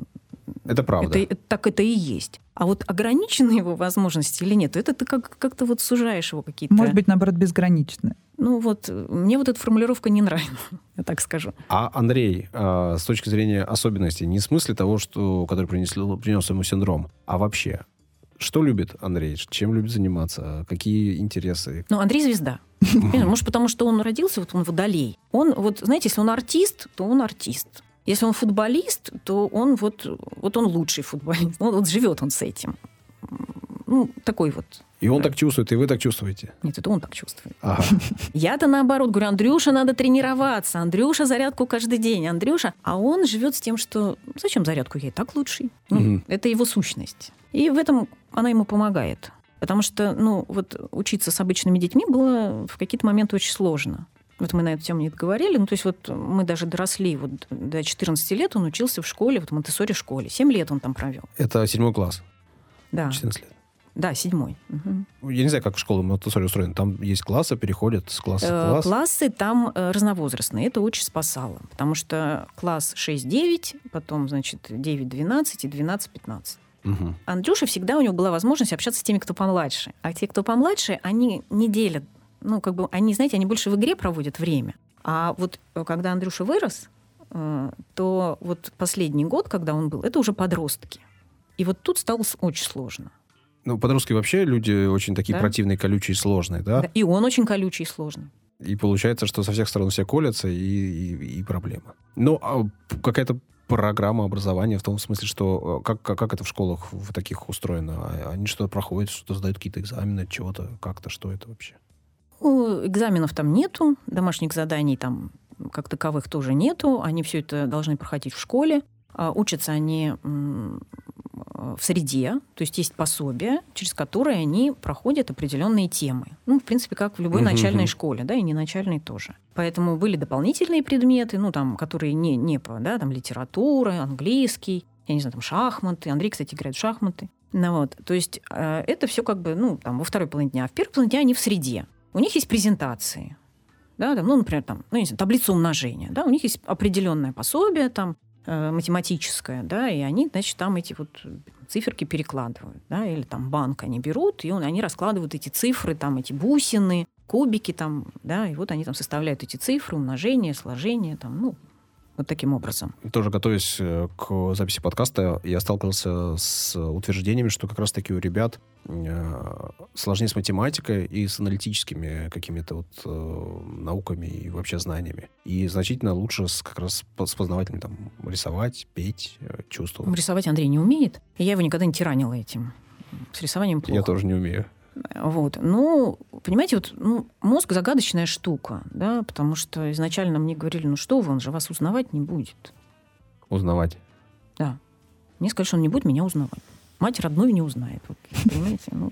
Это правда. это, так это и есть. А вот ограничены его возможности или нет, это ты как, как-то вот сужаешь его какие-то... Может быть, наоборот, безграничны. Ну, вот мне вот эта формулировка не нравится, [LAUGHS] я так скажу. А Андрей, а, с точки зрения особенностей, не в смысле того, что, который принес, принес ему синдром, а вообще, Что любит Андрей? Чем любит заниматься? Какие интересы? Ну, Андрей звезда. Может, потому что он родился, вот он водолей. Он, вот, знаете, если он артист, то он артист. Если он футболист, то он вот, вот он лучший футболист. Он, вот живет он с этим. Ну, такой вот. И он так чувствует, и вы так чувствуете. Нет, это он так чувствует. Ага. [LAUGHS] Я-то наоборот говорю, Андрюша, надо тренироваться. Андрюша, зарядку каждый день. Андрюша. А он живет с тем, что зачем зарядку? Я и так лучший. Ну, Мгм. Это его сущность. И в этом она ему помогает. Потому что, ну, вот учиться с обычными детьми было в какие-то моменты очень сложно. Вот мы на эту тему не договорили. Ну, то есть вот мы даже доросли. Вот до 14 лет он учился в школе, вот в Монтессори школе. 7 лет он там провел. Это седьмой класс, Да, 14 лет. Да, седьмой. Мгм. Я не знаю, как школа Монтессори устроена. Там есть классы, переходят с класса в Э, класс. Классы там э, разновозрастные. Это очень спасало. Потому что класс 6-9, потом, значит, 9-12 и 12-15. Мгм. Андрюша всегда у него была возможность общаться с теми, кто помладше. А те, кто помладше, они не делят. Ну, как бы, они, знаете, они больше в игре проводят время. А вот э, когда Андрюша вырос, то вот последний год, когда он был, это уже подростки. И вот тут стало очень сложно. Ну, подростки вообще люди очень такие Да. противные, колючие, сложные, да? Да, И он очень колючий и сложный. И получается, что со всех сторон все колятся, и, и, и проблема. Ну, а какая-то программа образования в том смысле, что э, как, как, как это в школах в таких устроено? А Они что-то проходят, что-то сдают какие-то экзамены, чего-то, как-то, что это вообще? Экзаменов там нету, домашних заданий там как таковых тоже нету. Они все это должны проходить в школе. А, Учатся они э, в среде, то есть есть пособия, через которые они проходят определенные темы. Ну, в принципе, как в любой Мгм, начальной школе, да, и не начальной тоже. Поэтому были дополнительные предметы, ну, там, которые не, не по, да, там, литература, английский, я не знаю, там, шахматы. Андрей, кстати, играет в шахматы. Ну, вот. То есть э, это все как бы, ну, там, во второй половине дня. А в первой половине дня они в среде. У них есть презентации. Да, там, ну, например, там, ну, не знаю, таблица умножения. Да, у них есть определенное пособие там, математическое, да, и они, значит, там эти вот циферки перекладывают, да, или там банк они берут, и он, они раскладывают эти цифры, там эти бусины, кубики там, да, и вот они там составляют эти цифры, умножение, сложение, там, ну, вот таким образом. Тоже готовясь э, к записи подкаста, я сталкивался с утверждениями, что как раз-таки у ребят э, сложнее с математикой и с аналитическими какими-то вот э, науками и вообще знаниями. И значительно лучше с, как раз с познавательным там рисовать, петь, э, чувствовать. Рисовать Андрей не умеет, и я его никогда не тиранила этим. С рисованием плохо. Я тоже не умею. Вот. Ну, понимаете, вот ну, мозг загадочная штука, да, потому что изначально мне говорили, ну что вы, он же вас узнавать не будет. Узнавать. Да. Мне сказали, что он не будет меня узнавать. Мать родную не узнает. Вот, понимаете? Ну,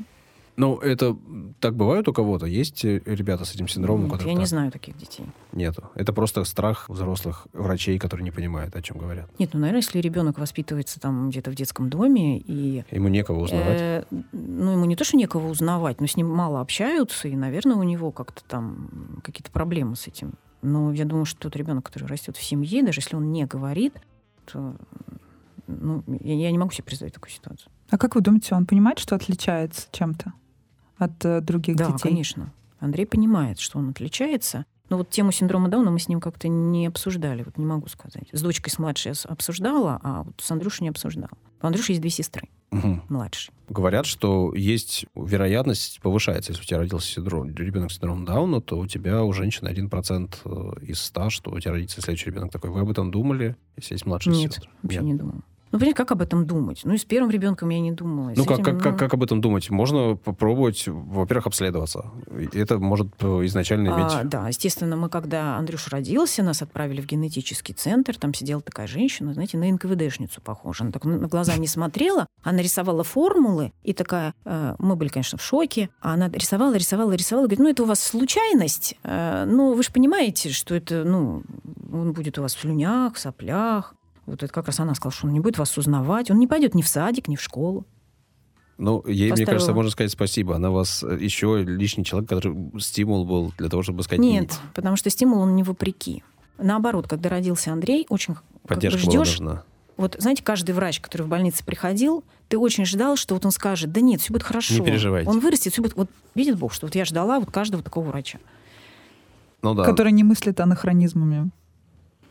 Ну, это так бывает у кого-то? Есть э, ребята с этим синдромом? нет, я не так? знаю таких детей. Нету. Это просто страх взрослых врачей, которые не понимают, о чем говорят. Нет, ну, наверное, если ребенок воспитывается там где-то в детском доме, и Ему некого узнавать. Э, ну, ему не то, что некого узнавать, но с ним мало общаются, и, наверное, у него как-то там какие-то проблемы с этим. Но я думаю, что тот ребенок, который растет в семье, даже если он не говорит, то ну, я, я не могу себе представить такую ситуацию. А как вы думаете, он понимает, что отличается чем-то от э, других да, детей? конечно. Андрей понимает, что он отличается. Но вот тему синдрома Дауна мы с ним как-то не обсуждали, вот не могу сказать. С дочкой с младшей я обсуждала, а вот с Андрюшей не обсуждала. У Андрюши есть две сестры, Мгм. младшие. Говорят, что есть вероятность повышается. Если у тебя родился синдром, ребенок с синдромом Дауна, то у тебя у женщины 1% э, из 100, что у тебя родится следующий ребенок такой. Вы об этом думали, если есть младшие Нет, сестры? вообще Нет. не думала. Ну, понимаете, как об этом думать? Ну, и с первым ребенком я не думала. Ну, как, этим, как, ну, как об этом думать? Можно попробовать, во-первых, обследоваться. Это может э, изначально иметь... а, да, естественно, мы, когда Андрюш родился, нас отправили в генетический центр, там сидела такая женщина, знаете, на НКВДшницу похожа. Она так на глаза не смотрела, она рисовала формулы, и такая, э, мы были, конечно, в шоке, а она рисовала, рисовала, рисовала, говорит, ну, это у вас случайность, э, ну, вы же понимаете, что это, ну, он будет у вас в слюнях, соплях, вот это как раз она сказала, что он не будет вас узнавать, он не пойдет ни в садик, ни в школу. Ну, ей, мне Поставила. кажется, можно сказать спасибо. Она вас э, еще лишний человек, который стимул был для того, чтобы сказать... Нет, потому что стимул он не вопреки. Наоборот, когда родился Андрей, очень как бы Поддержка была ждешь. нужна. Вот знаете, каждый врач, который в больнице приходил, ты очень ждал, что вот он скажет, да нет, все будет хорошо. Не переживайте. Он вырастет, все будет. Вот видит Бог, что вот я ждала вот каждого такого врача. Ну да. Который не мыслит анахронизмами.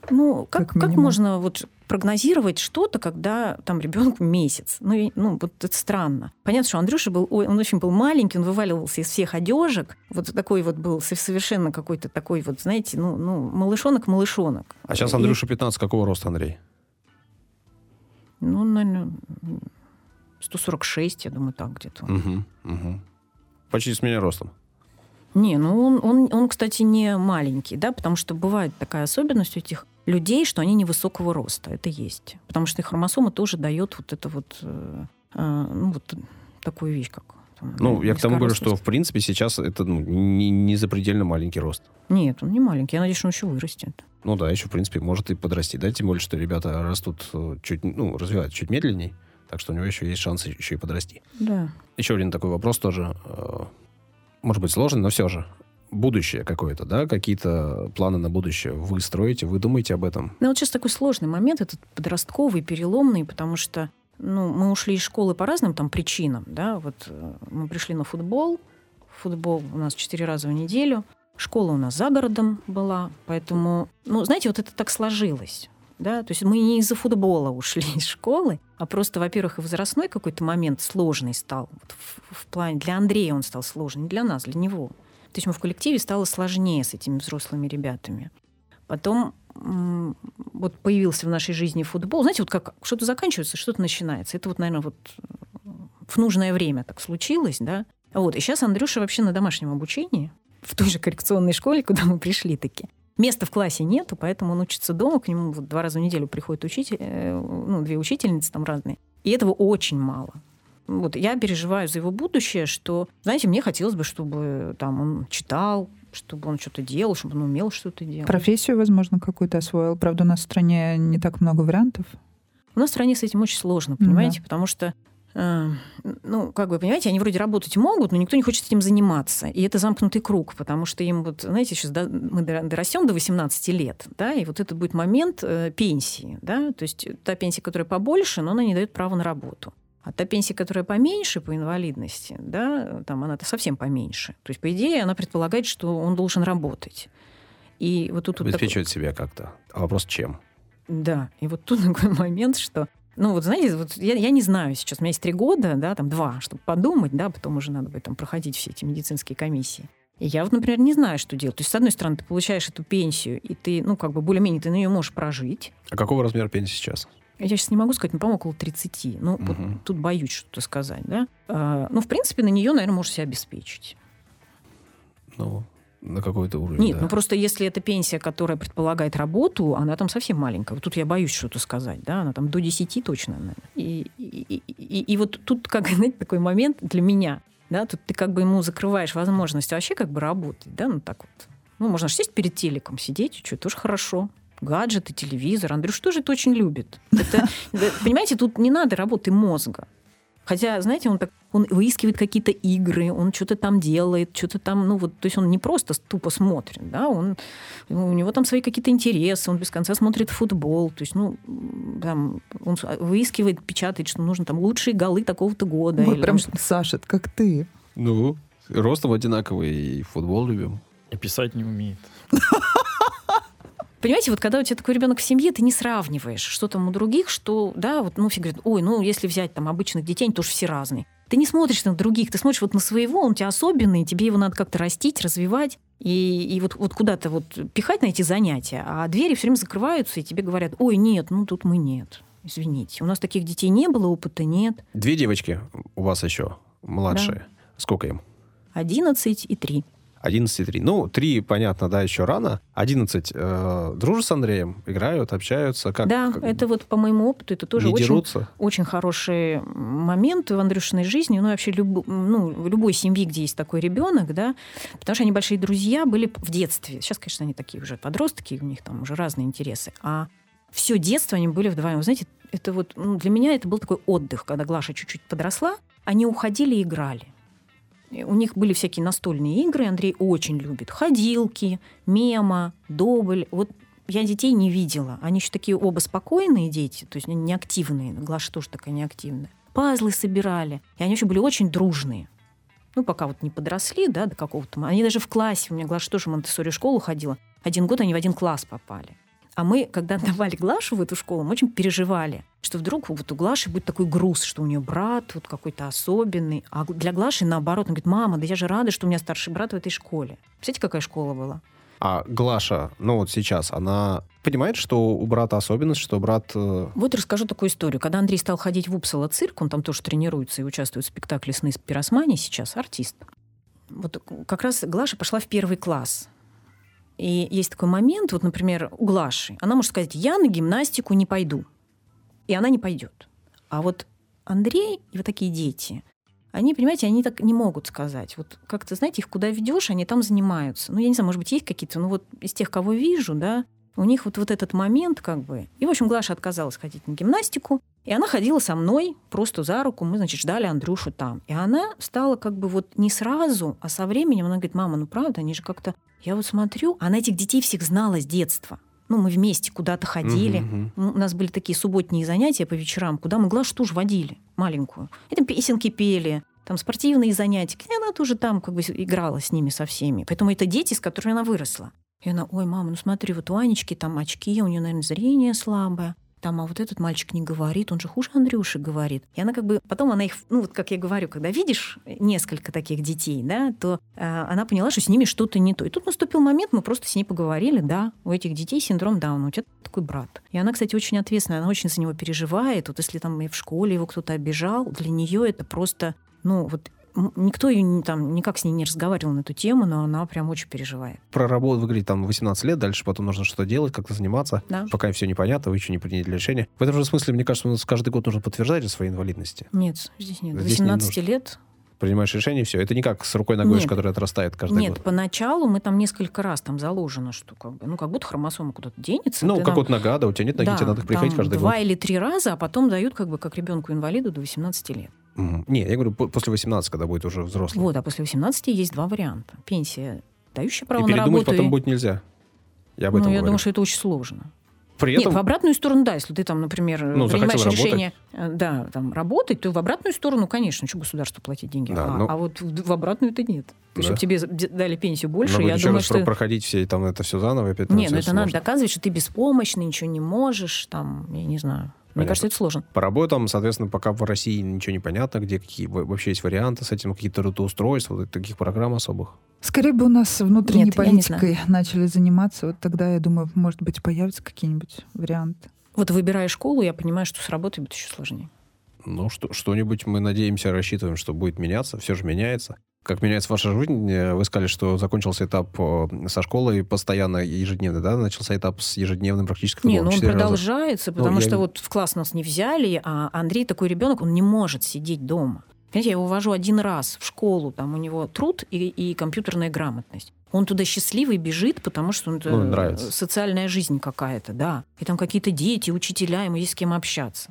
Ну, как, Как как, можно вот прогнозировать что-то, когда там ребенку [LAUGHS] месяц? Ну, и- ну, вот это странно. Понятно, что Андрюша был, он очень был маленький, он вываливался из всех одежек. Вот такой вот был со- совершенно какой-то такой вот, знаете, ну, ну малышонок-малышонок. А сейчас Андрюша 15, какого роста, Андрей? Ну, наверное, 146, я думаю, так где-то. Угу, угу. Почти с меня ростом. Не, ну он, он, он, кстати, не маленький, да, потому что бывает такая особенность у этих людей, что они невысокого роста. Это есть. Потому что их хромосома тоже дает вот это вот, э, э, ну, вот такую вещь, как... там, Ну, я к тому говорю, что, в принципе, сейчас это ну, не, не запредельно маленький рост. Нет, он не маленький. Я надеюсь, что он еще вырастет. Ну да, еще, в принципе, может и подрасти, да, тем более, что ребята растут э, чуть, ну, развиваются чуть медленней, так что у него еще есть шанс еще и подрасти. Да. Еще один такой вопрос тоже, э, может быть, сложный, но все же. Будущее какое-то, да, какие-то планы на будущее вы строите, вы думаете об этом? Ну, вот сейчас такой сложный момент, этот подростковый, переломный, потому что ну, мы ушли из школы по разным там причинам, да, вот э, мы пришли на футбол, футбол у нас четыре раза в неделю, школа у нас за городом была, поэтому, ну, знаете, вот это так сложилось, да, то есть мы не из-за футбола ушли из школы, а просто, во-первых, и возрастной какой-то момент сложный стал, вот в, в плане, для Андрея он стал сложный, не для нас, для него. То есть мы в коллективе стало сложнее с этими взрослыми ребятами. Потом вот появился в нашей жизни футбол. Знаете, вот как что-то заканчивается, что-то начинается. Это вот, наверное, вот в нужное время так случилось, да. Вот. И сейчас Андрюша вообще на домашнем обучении в той же коррекционной школе, куда мы пришли таки. Места в классе нету, поэтому он учится дома, к нему вот два раза в неделю приходит учитель, э, ну, две учительницы там разные. И этого очень мало. Вот я переживаю за его будущее, что, знаете, мне хотелось бы, чтобы там он читал, чтобы он что-то делал, чтобы он умел что-то делать. Профессию, возможно, какую-то освоил. Правда, у нас в стране не так много вариантов. У нас в стране с этим очень сложно, Ну понимаете, потому что ну, как вы понимаете, они вроде работать могут, но никто не хочет этим заниматься. И это замкнутый круг, потому что им вот, знаете, сейчас да, мы дор- дорастем до 18 лет, да, и вот это будет момент э, пенсии, да, то есть та пенсия, которая побольше, но она не дает права на работу. А та пенсия, которая поменьше по инвалидности, да, там она-то совсем поменьше. То есть, по идее, она предполагает, что он должен работать. И вот тут вот такой- Обеспечивать себя как-то. А вопрос чем? да, и вот тут [LAUGHS] такой момент, что ну, вот знаете, вот я, я не знаю сейчас, у меня есть три года, да, там два, чтобы подумать, да, потом уже надо будет там проходить все эти медицинские комиссии. И я вот, например, не знаю, что делать. То есть, с одной стороны, ты получаешь эту пенсию, и ты, ну, как бы более-менее ты на нее можешь прожить. А какого размера пенсии сейчас? Я сейчас не могу сказать, ну, по-моему, около 30. Ну, вот Мгм. тут боюсь что-то сказать, да. А, ну, в принципе, на нее, наверное, можешь себя обеспечить. Ну, на какой-то уровень, Нет, да. ну просто если это пенсия, которая предполагает работу, она там совсем маленькая. Вот тут я боюсь что-то сказать, да, она там до 10 точно, наверное. И, и, и- и- вот тут, как, [LAUGHS] знаете, такой момент для меня, да, тут ты как бы ему закрываешь возможность вообще как бы работать, да, ну так вот. Ну, можно же сесть перед телеком, сидеть, что тоже хорошо. Гаджеты, телевизор. Андрюш тоже это очень любит. Это, [LAUGHS] понимаете, тут не надо работы мозга. Хотя, знаете, он так, он выискивает какие-то игры, он что-то там делает, что-то там, ну вот, то есть он не просто тупо смотрит, да, он, у него там свои какие-то интересы, он без конца смотрит футбол, то есть, ну, там, он выискивает, печатает, что нужно там лучшие голы такого-то года. Или прям, там что- Саша, это как ты. Ну, ростом одинаковый, и футбол любим. И писать не умеет. [LAUGHS] Понимаете, вот когда у тебя такой ребенок в семье, ты не сравниваешь, что там у других, что, да, вот, ну, все говорят, ой, ну, если взять там обычных детей, они тоже все разные. Ты не смотришь на других, ты смотришь вот на своего, он у тебя особенный, тебе его надо как-то растить, развивать, и, и вот, вот куда-то вот пихать на эти занятия, а двери все время закрываются, и тебе говорят, ой, нет, ну, тут мы нет, извините. У нас таких детей не было, опыта нет. Две девочки у вас еще младшие. Сколько им? 11 и 3. 11 и 3. Ну, 3, понятно, да, еще рано. 11 э, дружат с Андреем, играют, общаются. Как, да, как- это вот по моему опыту, это тоже очень очень хороший момент в Андрюшиной жизни, ну, вообще люб, ну, любой семье, где есть такой ребенок, да, потому что они большие друзья были в детстве. Сейчас, конечно, они такие уже подростки, у них там уже разные интересы. А все детство они были вдвоем. Вы знаете, это вот ну, для меня это был такой отдых, когда Глаша чуть-чуть подросла, они уходили и играли. У них были всякие настольные игры, Андрей очень любит. Ходилки, мема, добль. Вот я детей не видела. Они еще такие оба спокойные дети, то есть неактивные. Глаша тоже такая неактивная. Пазлы собирали. И они еще были очень дружные. Ну, пока вот не подросли, да, до какого-то... Они даже в классе, у меня Глаша тоже в Монтессори школу ходила. Один год они в один класс попали. А мы, когда давали Глашу в эту школу, мы очень переживали, что вдруг вот у Глаши будет такой груз, что у нее брат вот какой-то особенный. А для Глаши наоборот, он говорит, мама, да я же рада, что у меня старший брат в этой школе. Представляете, какая школа была? А Глаша, ну вот сейчас, она понимает, что у брата особенность, что брат... э, Вот расскажу такую историю. Когда Андрей стал ходить в Упсала цирк, он там тоже тренируется и участвует в спектакле «Сны с пиросмани» сейчас, артист. Вот как раз Глаша пошла в первый класс. И есть такой момент, вот, например, у Глаши. Она может сказать, я на гимнастику не пойду. И она не пойдет. А вот Андрей и вот такие дети, они, понимаете, они так не могут сказать. Вот как-то, знаете, их куда ведешь, они там занимаются. Ну, я не знаю, может быть, есть какие-то, ну вот из тех, кого вижу, да, у них вот, вот этот момент как бы. И, в общем, Глаша отказалась ходить на гимнастику, и она ходила со мной просто за руку. Мы, значит, ждали Андрюшу там. И она стала как бы вот не сразу, а со временем она говорит, мама, ну правда, они же как-то... Я вот смотрю, она этих детей всех знала с детства. Ну, мы вместе куда-то ходили. Мгм, Ну, У нас были такие субботние занятия по вечерам, куда мы Глашу тоже водили, маленькую. И там песенки пели, там спортивные занятия. И она тоже там как бы играла с ними со всеми. Поэтому это дети, с которыми она выросла. И она, ой, мама, ну смотри, вот у Анечки там очки, у нее, наверное, зрение слабое. Там, а вот этот мальчик не говорит, он же хуже Андрюши говорит. И она как бы, потом она их, ну вот как я говорю, когда видишь несколько таких детей, да, то э, она поняла, что с ними что-то не то. И тут наступил момент, мы просто с ней поговорили, да, у этих детей синдром Дауна, у тебя такой брат. И она, кстати, очень ответственная, она очень за него переживает. Вот если там и в школе его кто-то обижал, для нее это просто, ну вот никто ее не, там никак с ней не разговаривал на эту тему, но она прям очень переживает. Про работу, вы говорите, там 18 лет, дальше потом нужно что-то делать, как-то заниматься. Да. Пока все непонятно, вы еще не приняли решение. В этом же смысле, мне кажется, у нас каждый год нужно подтверждать свои инвалидности. Нет, здесь нет. Здесь не 18 нужно. лет Принимаешь решение, все. Это не как с рукой ногой, Нет. которая отрастает каждый Нет, год. поначалу мы там несколько раз там заложено, что как бы, ну, как будто хромосома куда-то денется. Ну, как там- вот нога, да, у тебя нет ноги, Да, тебе надо приходить там каждый два год. или три раза, а потом дают как бы как ребенку-инвалиду до 18 лет. Не, я говорю, по- после 18, когда будет уже взрослый. Вот, а после 18 есть два варианта. Пенсия, дающая право и на работу. потом и- будет нельзя. Я об ну, этом я говорю. думаю, что это очень сложно. При Нет, этом в обратную сторону, да, если ты там, например, Ну, принимаешь работать. решение, э, да, там, работать, то в обратную сторону, конечно, что государству платить деньги. Да, а, ну- а вот в, в обратную это нет. То есть, Да. чтобы тебе дали пенсию больше, надо я еще думаю, раз что... про- проходить все там это все заново. Опять Не, всё ну это надо сложно. доказывать, что ты беспомощный, ничего не можешь, там, я не знаю. Мне Понятно. кажется, это сложно. По работам, соответственно, пока в России ничего не понятно, где какие во- вообще есть варианты с этим, какие-то трудоустройства, вот таких программ особых. Скорее бы у нас внутренней Нет, не политикой начали заниматься, вот тогда, я думаю, может быть, появятся какие-нибудь варианты. Вот выбирая школу, я понимаю, что с работой будет еще сложнее. Ну, что, что-нибудь мы надеемся, рассчитываем, что будет меняться. Все же меняется. Как меняется ваша жизнь? Э, Вы сказали, что закончился этап э, со школой постоянно ежедневный, да? Начался этап с ежедневным практически Не, футболом. ну он Четыре раза. продолжается, потому Ну, я что не- вот в класс нас не взяли, а Андрей такой ребенок, он не может сидеть дома. Понимаете, я его вожу один раз в школу, там у него труд и, и компьютерная грамотность. Он туда счастливый бежит, потому что это Ну, нравится. социальная жизнь какая-то, да. И там какие-то дети, учителя, ему есть с кем общаться.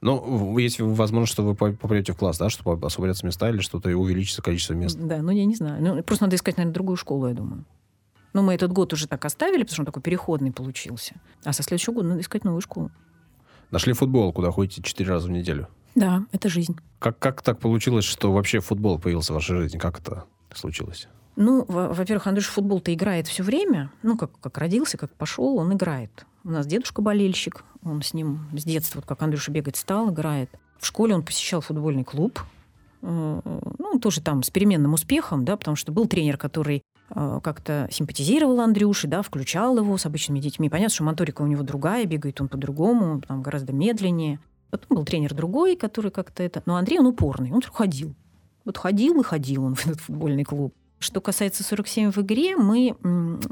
Ну, в- есть возможность, что вы по- попадете в класс, да, чтобы освободятся места или что-то и увеличится количество мест. Да, ну я не знаю. Ну, просто надо искать, наверное, другую школу, я думаю. Ну, мы этот год уже так оставили, потому что он такой переходный получился. А со следующего года надо искать новую школу. Нашли футбол, куда ходите четыре раза в неделю. Да, это жизнь. Как, как так получилось, что вообще футбол появился в вашей жизни? Как это случилось? Ну, во- во-первых, Андрюша в футбол-то играет все время. Ну, как, как родился, как пошел, он играет. У нас дедушка болельщик, он с ним с детства, вот как Андрюша бегать стал, играет. В школе он посещал футбольный клуб. Э, Ну, тоже там с переменным успехом, да, потому что был тренер, который э, как-то симпатизировал Андрюше, да, включал его с обычными детьми. Понятно, что моторика у него другая, бегает он по-другому, там гораздо медленнее. Потом был тренер другой, который как-то это... Но Андрей, он упорный, он ходил. Вот ходил и ходил он [LAUGHS] в этот футбольный клуб. Что касается 47 в игре, мы,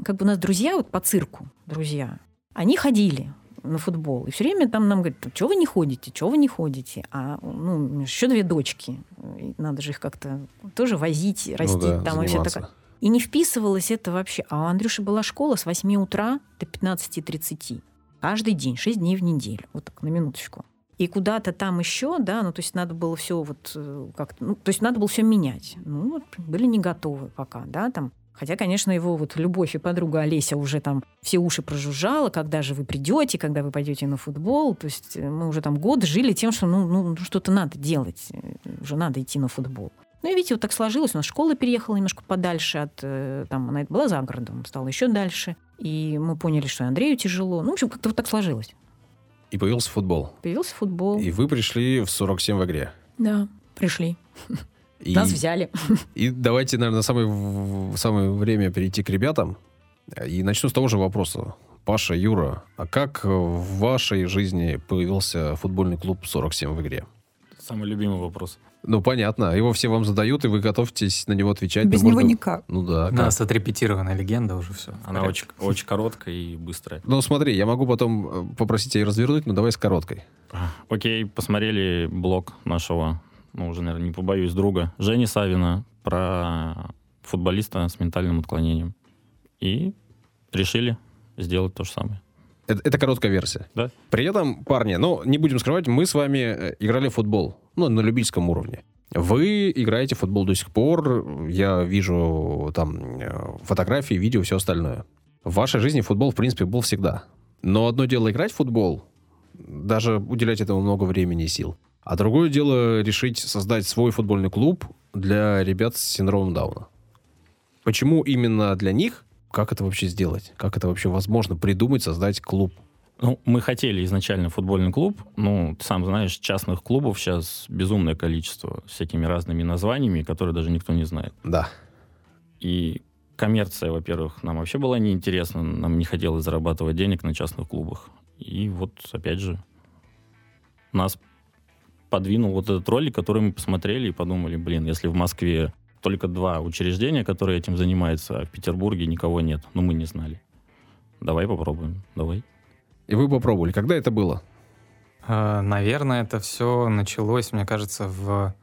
как бы у нас друзья вот по цирку, друзья, они ходили на футбол. И все время там нам говорят, что вы не ходите, что вы не ходите. А ну, еще две дочки. И Надо же их как-то тоже возить, растить. ну да, там и заниматься. такое. И не вписывалось это вообще. А у Андрюши была школа с 8 утра до 15.30. Каждый день, 6 дней в неделю. Вот так, на минуточку. И куда-то там еще, да, ну, то есть надо было все вот э, как-то, ну, то есть надо было все менять. Ну, вот были не готовы пока, да, там. Хотя, конечно, его вот любовь и подруга Олеся уже там все уши прожужжала, когда же вы придете, когда вы пойдете на футбол. То есть э, мы уже там год жили тем, что ну, ну что-то надо делать, э, уже надо идти на футбол. Ну Ну и видите, вот так сложилось. У нас школа переехала немножко подальше от... э, Там она была за городом, стала еще дальше. И мы поняли, что Андрею тяжело. Ну, в общем, как-то вот так сложилось. И появился футбол. Появился футбол. И вы пришли в 47 в игре. Да, пришли. И, Нас взяли. и давайте, наверное, самое, самое время перейти к ребятам. И начну с того же вопроса. Паша, Юра, а как в вашей жизни появился футбольный клуб 47 в игре? Самый любимый вопрос. Ну, понятно. Его все вам задают, и вы готовитесь на него отвечать. Без Ну, него можно- никак. Ну да. У как? нас отрепетированная легенда уже все. Она очень, очень короткая и быстрая. Ну, смотри, я могу потом э, попросить тебя развернуть, но давай с короткой. Окей, посмотрели блог нашего, ну, уже, наверное, не побоюсь, друга, Жени Савина про футболиста с ментальным отклонением. И решили сделать то же самое. Это, это короткая версия. Да. При этом, парни, ну, не будем скрывать, мы с вами э, играли в футбол. Ну, на любительском уровне. Вы играете в футбол до сих пор. Я вижу там э, фотографии, видео, все остальное. В вашей жизни футбол, в принципе, был всегда. Но одно дело играть в футбол, даже уделять этому много времени и сил. А другое дело решить создать свой футбольный клуб для ребят с синдромом Дауна. Почему именно для них? Как это вообще сделать? Как это вообще возможно придумать, создать клуб? Ну, мы хотели изначально футбольный клуб. Ну, ты сам знаешь, частных клубов сейчас безумное количество с всякими разными названиями, которые даже никто не знает. Да. И коммерция, во-первых, нам вообще была неинтересна. Нам не хотелось зарабатывать денег на частных клубах. И вот, опять же, нас подвинул вот этот ролик, который мы посмотрели и подумали, блин, если в Москве только два учреждения, которые этим занимаются, а в Петербурге никого нет, ну мы не знали. Давай попробуем, давай. И вы попробовали. Когда это было? Э, Наверное, это все началось, мне кажется, в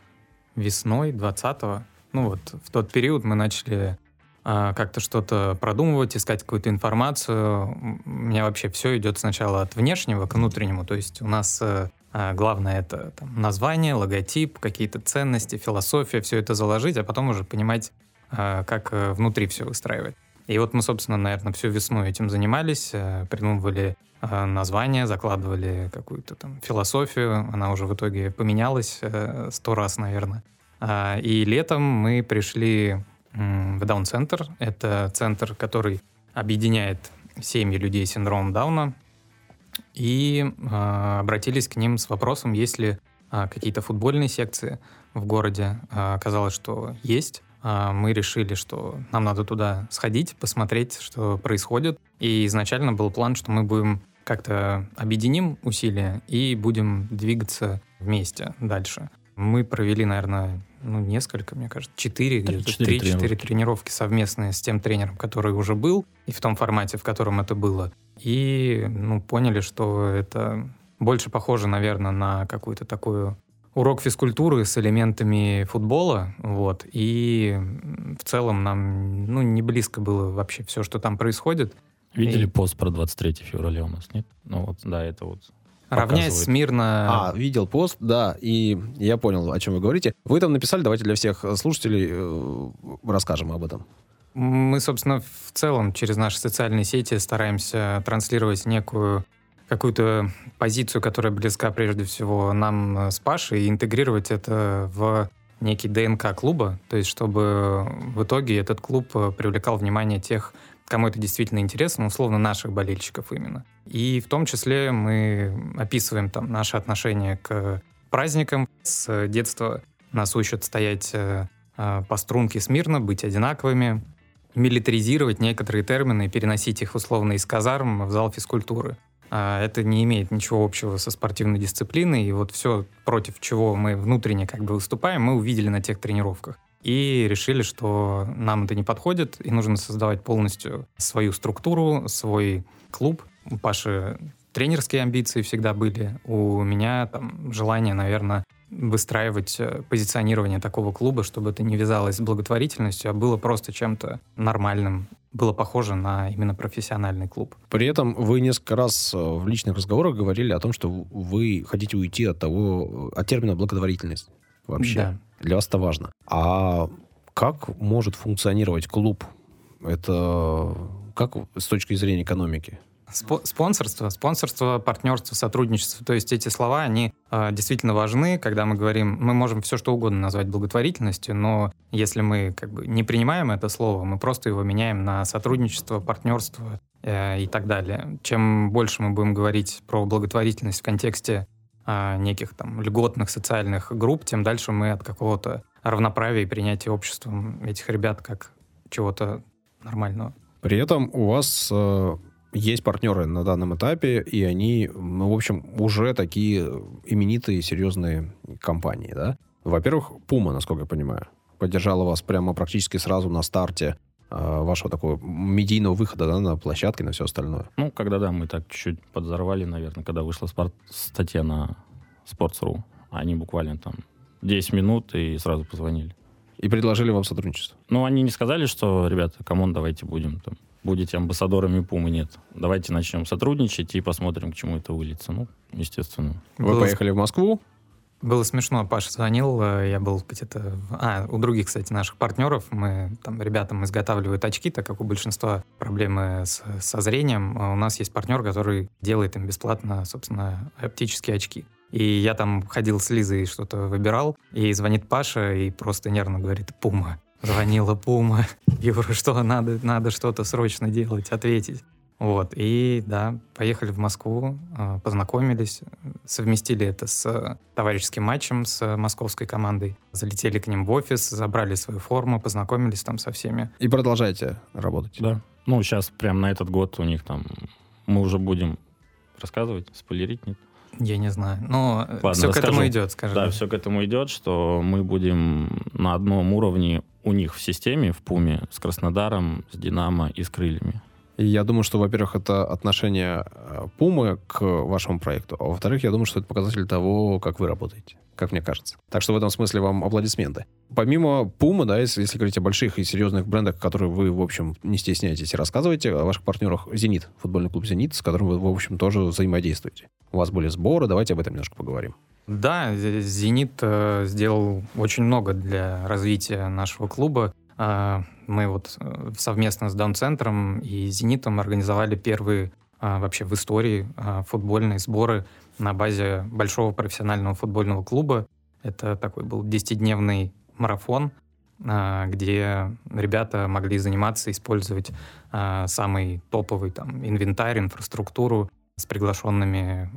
весной 20-го. Ну вот, в тот период мы начали а, как-то что-то продумывать, искать какую-то информацию. У меня вообще все идет сначала от внешнего к внутреннему. То есть у нас э, а, главное это там, название, логотип, какие-то ценности, философия, все это заложить, а потом уже понимать, а, как э, внутри все выстраивать. И вот мы, собственно, наверное, всю весну этим занимались, э, придумывали э, название, закладывали какую-то там философию. Она уже в итоге поменялась сто раз, наверное. А, И летом мы пришли в Даун-центр. Это центр, который объединяет семьи людей с синдромом Дауна. И а, обратились к ним с вопросом, есть ли а, какие-то футбольные секции в городе. А, Оказалось, что есть. А, Мы решили, что нам надо туда сходить, посмотреть, что происходит. И изначально был план, что мы будем как-то объединим усилия и будем двигаться вместе дальше. Мы провели, наверное, ну, несколько, мне кажется, четыре, где-то три-четыре тренировки совместные с тем тренером, который уже был, и в том формате, в котором это было. И ну, поняли, что это больше похоже, наверное, на какую-то такую урок физкультуры с элементами футбола, вот, и в целом нам, ну, не близко было вообще все, что там происходит. Видели И- пост про 23 февраля у нас, нет? Ну вот, да, это вот. Равняясь смирно... А, видел пост, да, и я понял, о чем вы говорите. Вы там написали, давайте для всех слушателей э, расскажем об этом. Мы, собственно, в целом через наши социальные сети стараемся транслировать некую какую-то позицию, которая близка прежде всего нам э, с Пашей, и интегрировать это в некий ДНК клуба, то есть чтобы в итоге этот клуб э, привлекал внимание тех, кому это действительно интересно, условно наших болельщиков именно. И в том числе мы описываем там наши отношения к праздникам. С детства нас учат стоять э, по струнке смирно, быть одинаковыми, милитаризировать некоторые термины и переносить их условно из казарм в зал физкультуры. А Это не имеет ничего общего со спортивной дисциплиной, и вот все, против чего мы внутренне как бы выступаем, мы увидели на тех тренировках. И решили, что нам это не подходит, и нужно создавать полностью свою структуру, свой клуб. У Паши тренерские амбиции всегда были, у меня там желание, наверное, выстраивать э, позиционирование такого клуба, чтобы это не вязалось с благотворительностью, а было просто чем-то нормальным, было похоже на именно профессиональный клуб. При этом вы несколько раз э, в личных разговорах говорили о том, что вы хотите уйти от того, от термина благотворительность вообще. Да. Для вас это важно. А как может функционировать клуб? Это как с точки зрения экономики? Спо- спонсорство, спонсорство, партнерство, сотрудничество. То есть эти слова, они э, действительно важны, когда мы говорим, мы можем все что угодно назвать благотворительностью, но если мы как бы не принимаем это слово, мы просто его меняем на сотрудничество, партнерство э, и так далее. Чем больше мы будем говорить про благотворительность в контексте э, неких там льготных социальных групп, тем дальше мы от какого-то равноправия и принятия обществом этих ребят как чего-то нормального. При этом у вас э, есть партнеры на данном этапе, и они, ну, в общем, уже такие именитые, серьезные компании, да? Во-первых, Puma, насколько я понимаю, поддержала вас прямо практически сразу на старте э, вашего такого медийного выхода да, на площадке, на все остальное. Ну, когда, да, мы так чуть-чуть подзорвали, наверное, когда вышла спорт... статья на Sports.ru. Они буквально там 10 минут и сразу позвонили. И предложили вам сотрудничество. Ну, они не сказали, что, ребята, come on, давайте будем там будете амбассадорами Пумы, нет. Давайте начнем сотрудничать и посмотрим, к чему это выльется. Ну, естественно. Вы Было- поехали в Москву, Было смешно, Паша звонил, э, я был где-то... А, у других, кстати, наших партнеров, мы там ребятам изготавливают очки, так как у большинства проблемы с- со зрением. А У нас есть партнер, который делает им бесплатно, собственно, оптические очки. И я там ходил с Лизой, что-то выбирал, и звонит Паша и просто нервно говорит «Пума». Звонила Пума. Говорю, что надо, надо что-то срочно делать, ответить. Вот, и да, поехали в Москву, э, познакомились, совместили это с товарищеским матчем с московской командой, залетели к ним в офис, забрали свою форму, познакомились там со всеми. и продолжаете работать. Да. Ну, сейчас прям на этот год у них там... Мы уже будем рассказывать, спойлерить, нет? Я не знаю, но Ладно, все к этому расскажу. идет, скажем. Да, все к этому идет, что мы будем на одном уровне у них в системе, в Пуме, с Краснодаром, с Динамо и с Крыльями. Я думаю, что, во-первых, это отношение э, Пумы к вашему проекту, а во-вторых, я думаю, что это показатель того, как вы работаете, как мне кажется. Так что в этом смысле вам аплодисменты. Помимо Пумы, да, если, если говорить о больших и серьезных брендах, которые вы, в общем, не стесняетесь и рассказываете, о ваших партнерах «Зенит», футбольный клуб «Зенит», с которым вы, в общем, тоже взаимодействуете. У вас были сборы, давайте об этом немножко поговорим. Да, «Зенит» э, сделал очень много для развития нашего клуба. Мы вот э, совместно с Даун-центром и «Зенитом» организовали первые а, вообще в истории а, футбольные сборы на базе большого профессионального футбольного клуба. Это такой был 10-дневный марафон, а, где ребята могли заниматься, использовать а, самый топовый там инвентарь, инфраструктуру, с приглашенными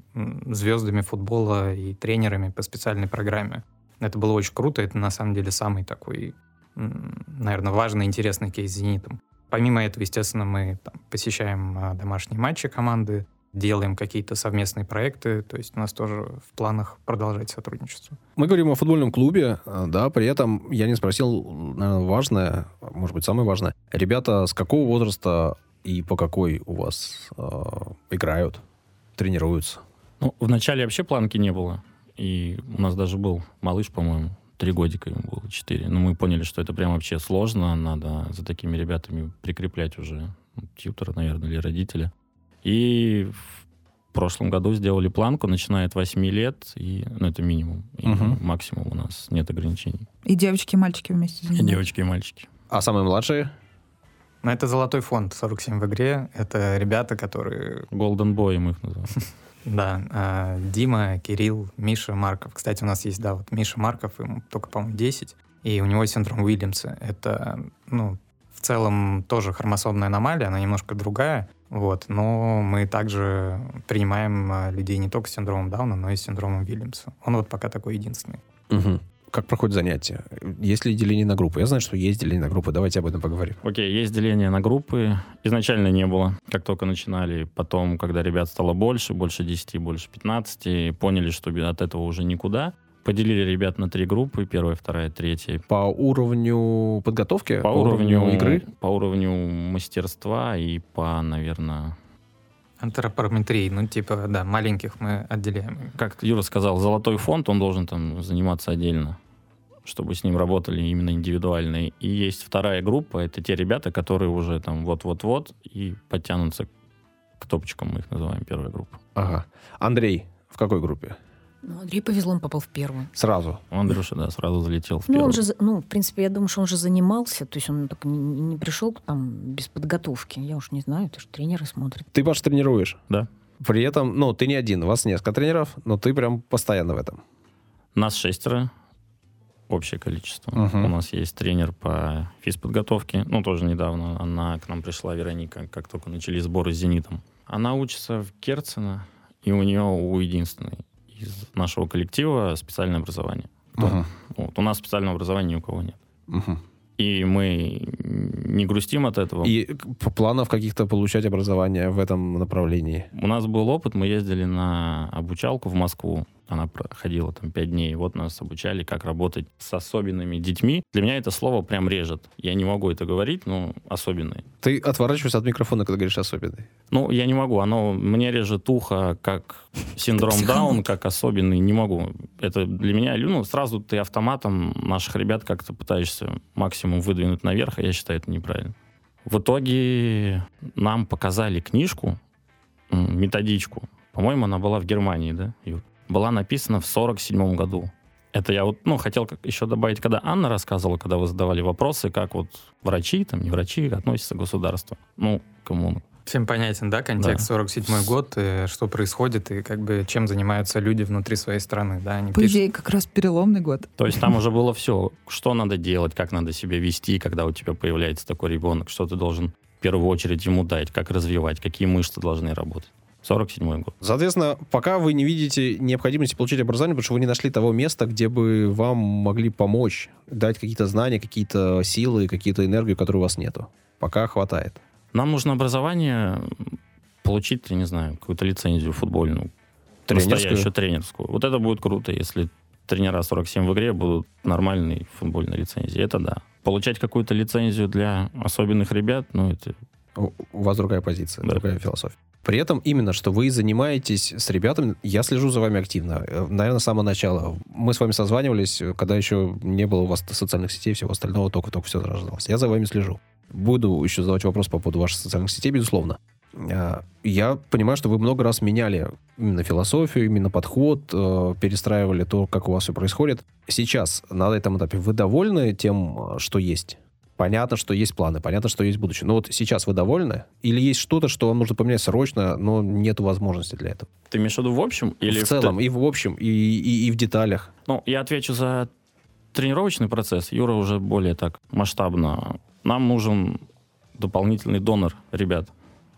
звездами футбола и тренерами по специальной программе. Это было очень круто. Это на самом деле самый такой, наверное, важный, интересный кейс с «Зенитом». Помимо этого, естественно, мы там, посещаем а, домашние матчи команды, делаем какие-то совместные проекты. То есть у нас тоже в планах продолжать сотрудничество. Мы говорим о футбольном клубе, э, да, при этом я не спросил, наверное, важное, может быть, самое важное. Ребята с какого возраста и по какой у вас э, играют, тренируются? Ну, вначале вообще планки не было. И у нас даже был малыш, по-моему, три годика ему было, четыре. Но мы поняли, что это прям вообще сложно. Надо за такими ребятами прикреплять уже ну, тьютера, наверное, или родителя. И в прошлом году сделали планку, начиная от 8 лет, и, ну, это минимум. И Мгм. максимум у нас нет ограничений. И девочки, и мальчики вместе И девочки, и мальчики. А самые младшие? Но это золотой фонд 47 в игре. Это ребята, которые Golden Boy мы их называем. [LAUGHS] Да, а, Дима, Кирилл, Миша Марков. Кстати, у нас есть, да, вот Миша Марков, ему только, по-моему, 10, и у него синдром Уильямса. Это, ну, в целом тоже хромосомная аномалия, она немножко другая, вот, но мы также принимаем а, людей не только с синдромом Дауна, но и с синдромом Уильямса. Он вот пока такой единственный. Мгм. Как проходят занятия? Есть ли деление на группы? Я знаю, что есть деление на группы. Давайте об этом поговорим. Окей, есть деление на группы. Изначально не было, как только начинали. Потом, когда ребят стало больше, больше 10, больше 15, поняли, что от этого уже никуда. Поделили ребят на три группы, первая, вторая, третья. По уровню подготовки? По, уровню, игры? По уровню мастерства и по, наверное, Антропометрии, ну, типа, да, маленьких мы отделяем. как Юра сказал, золотой фонд, он должен там заниматься отдельно, чтобы с ним работали именно индивидуально. И есть вторая группа, это те ребята, которые уже там вот-вот-вот и подтянутся к топчикам, мы их называем, первая группа. Ага. Андрей, в какой группе? Ну, Андрей повезло, он попал в первую. Сразу. Андрюша, да, сразу залетел в Ну, первую. он же, ну, в принципе, я думаю, что он же занимался, то есть он так не, не пришел там без подготовки. Я уж не знаю, это же тренеры смотрят. Ты, Паш, тренируешь. Да. При этом, ну, ты не один, у вас несколько тренеров, но ты прям постоянно в этом. Нас шестеро, общее количество. Мгм. У нас есть тренер по физподготовке. Ну, тоже недавно она к нам пришла, Вероника, как только начались сборы с «Зенитом». Она учится в Керцена, и у нее у единственной из нашего коллектива специальное образование. Мгм. Вот. У нас специального образования ни у кого нет. Мгм. И мы не грустим от этого. И планов каких-то получать образование в этом направлении. У нас был опыт, мы ездили на обучалку в Москву. Она проходила там пять дней. Вот нас обучали, как работать с особенными детьми. Для меня это слово прям режет. Я не могу это говорить, но особенные. Ты отворачиваешься от микрофона, когда говоришь особенный. Ну, я не могу. Оно мне режет ухо, как синдром. Даун, как особенный. Не могу. Это для меня, ну, сразу ты автоматом наших ребят как-то пытаешься максимум выдвинуть наверх, а я считаю, это неправильно. В итоге нам показали книжку, методичку. По-моему, она была в Германии, да, Юр? Была написана в 47 году. Это я вот, ну, хотел как еще добавить, когда Анна рассказывала, когда вы задавали вопросы, как вот врачи, там, не врачи относятся к государству. Ну, кому Всем понятен, да, контекст Да. 47 год, и что происходит, и как бы чем занимаются люди внутри своей страны, да, они По пишут. идее, как раз переломный год. То есть там уже было все, что надо делать, как надо себя вести, когда у тебя появляется такой ребенок, что ты должен в первую очередь ему дать, как развивать, какие мышцы должны работать. 47 год. Соответственно, пока вы не видите необходимости получить образование, потому что вы не нашли того места, где бы вам могли помочь, дать какие-то знания, какие-то силы, какие-то энергию, которой у вас нету. Пока хватает. Нам нужно образование получить, я не знаю, какую-то лицензию футбольную, Тренерскую? настоящую тренерскую. Вот это будет круто, если тренера 47 в игре будут нормальной футбольной лицензии. Это да. Получать какую-то лицензию для особенных ребят, ну, это У у вас другая позиция, Да. другая философия. При этом именно, что вы занимаетесь с ребятами, я слежу за вами активно. Э, Наверное, с самого начала. Мы с вами созванивались, э, когда еще не было у вас социальных сетей и всего остального, только-только все зарождалось. Я за вами слежу. Буду еще задавать вопрос по поводу ваших социальных сетей, безусловно. А, Я понимаю, что вы много раз меняли именно философию, именно подход, э, перестраивали то, как у вас все происходит. Сейчас, на этом этапе, вы довольны тем, э, что есть? Понятно, что есть планы, понятно, что есть будущее. Но вот сейчас вы довольны? Или есть что-то, что вам нужно поменять срочно, но нет возможности для этого? ты имеешь в виду в общем? Или в целом, и в общем, и, и, и в деталях. Ну, я отвечу за тренировочный процесс. Юра уже более так масштабно. Нам нужен дополнительный донор ребят,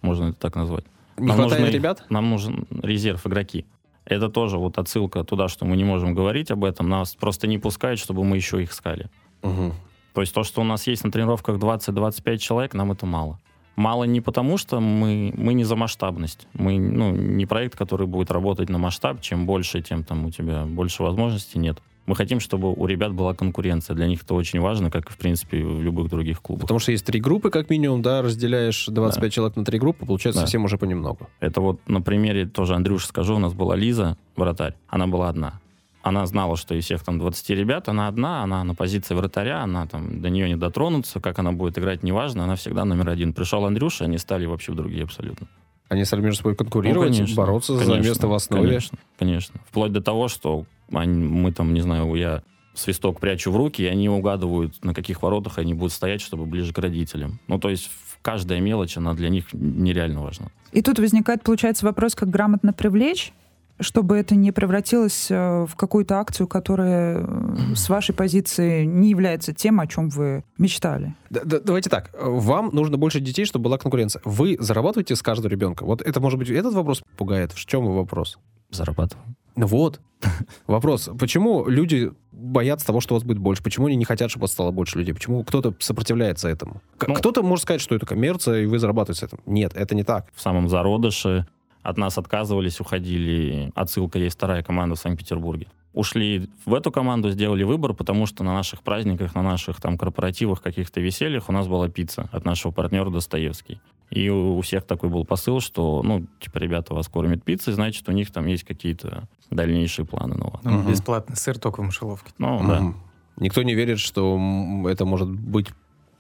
можно это так назвать. Не Нам хватает нужны- ребят? Нам нужен резерв игроки. Это тоже вот отсылка туда, что мы не можем говорить об этом. Нас просто не пускают, чтобы мы еще их искали. Мгм. То есть то, что у нас есть на тренировках 20-25 человек, нам это мало. Мало не потому, что мы, мы не за масштабность. Мы ну, не проект, который будет работать на масштаб. Чем больше, тем там у тебя больше возможностей нет. Мы хотим, чтобы у ребят была конкуренция. Для них это очень важно, как и, в принципе, в любых других клубах. Потому что есть три группы, как минимум, да, разделяешь 25 человек на три группы, получается Да. совсем уже понемногу. Это вот на примере тоже Андрюша скажу. У нас была Лиза, вратарь. Она была одна. Она знала, что из всех там 20 ребят, она одна, она на позиции вратаря, она там до нее не дотронуться, как она будет играть, неважно, она всегда номер один. Пришел Андрюша, они стали вообще другие абсолютно. Они стали между собой конкурировать, Ну, конечно, бороться за конечно, место в основе. Конечно, конечно. Вплоть до того, что они- мы там, не знаю, я свисток прячу в руки, и они угадывают, на каких воротах они будут стоять, чтобы ближе к родителям. Ну, то есть в- каждая мелочь, она для них нереально важна. И тут возникает, получается, вопрос, как грамотно привлечь, чтобы это не превратилось э, в какую-то акцию, которая э, с вашей позиции не является тем, о чем вы мечтали. Да- да- давайте так. Вам нужно больше детей, чтобы была конкуренция. Вы зарабатываете с каждого ребенка? Вот это, может быть, этот вопрос пугает? В чем вопрос? Зарабатываем. Ну вот. [LAUGHS] Вопрос. Почему люди боятся того, что у вас будет больше? Почему они не хотят, чтобы у вас стало больше людей? Почему кто-то сопротивляется этому? К- Ну- кто-то может сказать, что это коммерция, и вы зарабатываете с этим. Нет, это не так. в самом зародыше. От нас отказывались, уходили. Отсылка есть вторая команда в Санкт-Петербурге. Ушли в эту команду, сделали выбор, потому что на наших праздниках, на наших там корпоративах, каких-то весельях у нас была пицца от нашего партнера Достоевский. И у всех такой был посыл, что, ну, типа, ребята вас кормят пиццей, значит, у них там есть какие-то дальнейшие планы. Ну, ладно. Ну, Мгм. Бесплатный сыр только в мышеловке. Ну, да. Мгм. Никто не верит, что это может быть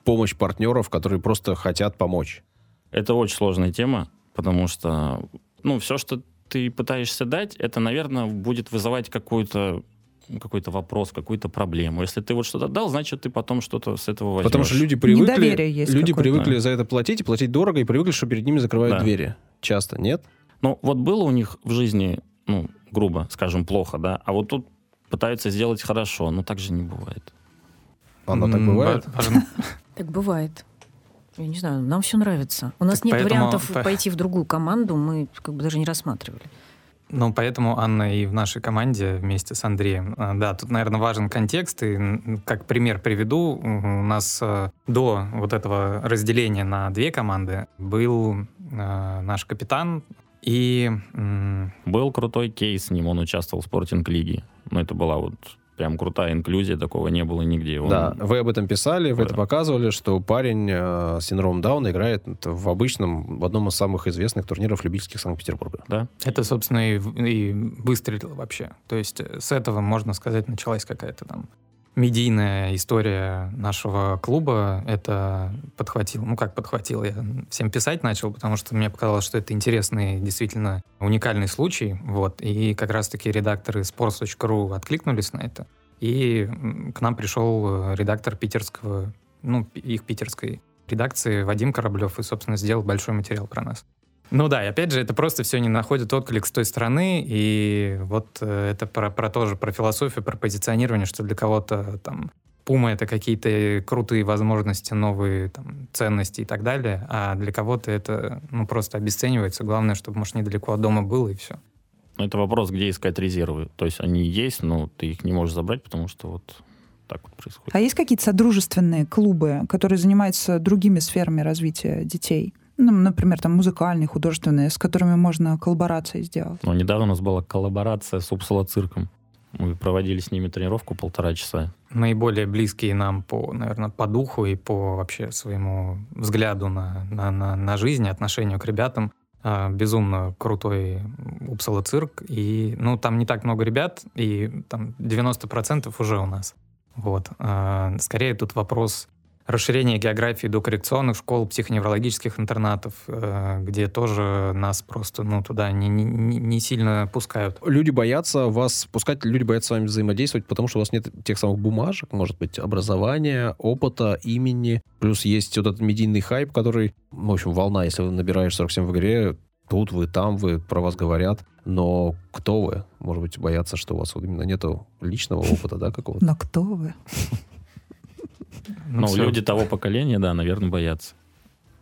помощь партнеров, которые просто хотят помочь. Это очень сложная тема, потому что, ну, все, что ты пытаешься дать, это, наверное, будет вызывать какую-то какой-то вопрос, какую-то проблему. Если ты вот что-то дал, значит, ты потом что-то с этого возьмешь. Потому что люди привыкли, люди привыкли за это платить и платить дорого, и привыкли, что перед ними закрывают да. двери. Часто, нет? Ну, вот было у них в жизни, ну, грубо скажем, плохо, да, а вот тут пытаются сделать хорошо, но так же не бывает. Оно так бывает? [LAUGHS] Так бывает. Я не знаю, нам все нравится. У нас нет вариантов пойти в другую команду, мы как бы даже не рассматривали. Ну, поэтому Анна и в нашей команде вместе с Андреем. А, да, тут, наверное, важен контекст. И как пример приведу, у нас э, до вот этого разделения на две команды был э, наш капитан и... Был крутой кейс с ним, он участвовал в спортинг-лиге. Ну, это была вот прям крутая инклюзия, такого не было нигде. Он... Да, вы об этом писали, вы да. это показывали, что парень э, с синдромом Дауна играет в обычном, в одном из самых известных турниров любительских Санкт-Петербурга. Да. Это, собственно, и, и выстрелило вообще. То есть э, с этого, можно сказать, началась какая-то там медийная история нашего клуба. Это подхватил, ну как подхватил, я всем писать начал, потому что мне показалось, что это интересный, действительно уникальный случай. Вот. И как раз-таки редакторы sports.ru откликнулись на это. И к нам пришел редактор питерского, ну, их питерской редакции Вадим Кораблев и, собственно, сделал большой материал про нас. Ну да, и опять же, это просто все не находит отклик с той стороны, и вот э, это про, про тоже, про философию, про позиционирование, что для кого-то там Пума — это какие-то крутые возможности, новые там, ценности и так далее, а для кого-то это ну, просто обесценивается. Главное, чтобы, может, недалеко от дома было, и все. Ну, это вопрос, где искать резервы. То есть они есть, но ты их не можешь забрать, потому что вот так вот происходит. А есть какие-то содружественные клубы, которые занимаются другими сферами развития детей? Ну, например, там музыкальные, художественные, с которыми можно коллаборации сделать. Ну, недавно у нас была коллаборация с Упсала цирком. Мы проводили с ними тренировку полтора часа. Наиболее близкие нам по, наверное, по духу и по вообще своему взгляду на, на, на, на жизнь, отношению к ребятам. А, безумно крутой Упсала цирк. И, ну, там не так много ребят, и там 90% уже у нас. Вот. А, скорее тут вопрос расширение географии до коррекционных школ, психоневрологических интернатов, э, где тоже нас просто ну, туда не, не, не сильно пускают. Люди боятся вас пускать, люди боятся с вами взаимодействовать, потому что у вас нет тех самых бумажек, может быть, образования, опыта, имени. Плюс есть вот этот медийный хайп, который, в общем, волна, если вы набираешь 47 в игре, тут вы, там вы, про вас говорят, но кто вы? Может быть, боятся, что у вас вот именно нету личного опыта, да, какого-то? Но кто вы? Ну, ну люди того поколения, да, наверное, боятся.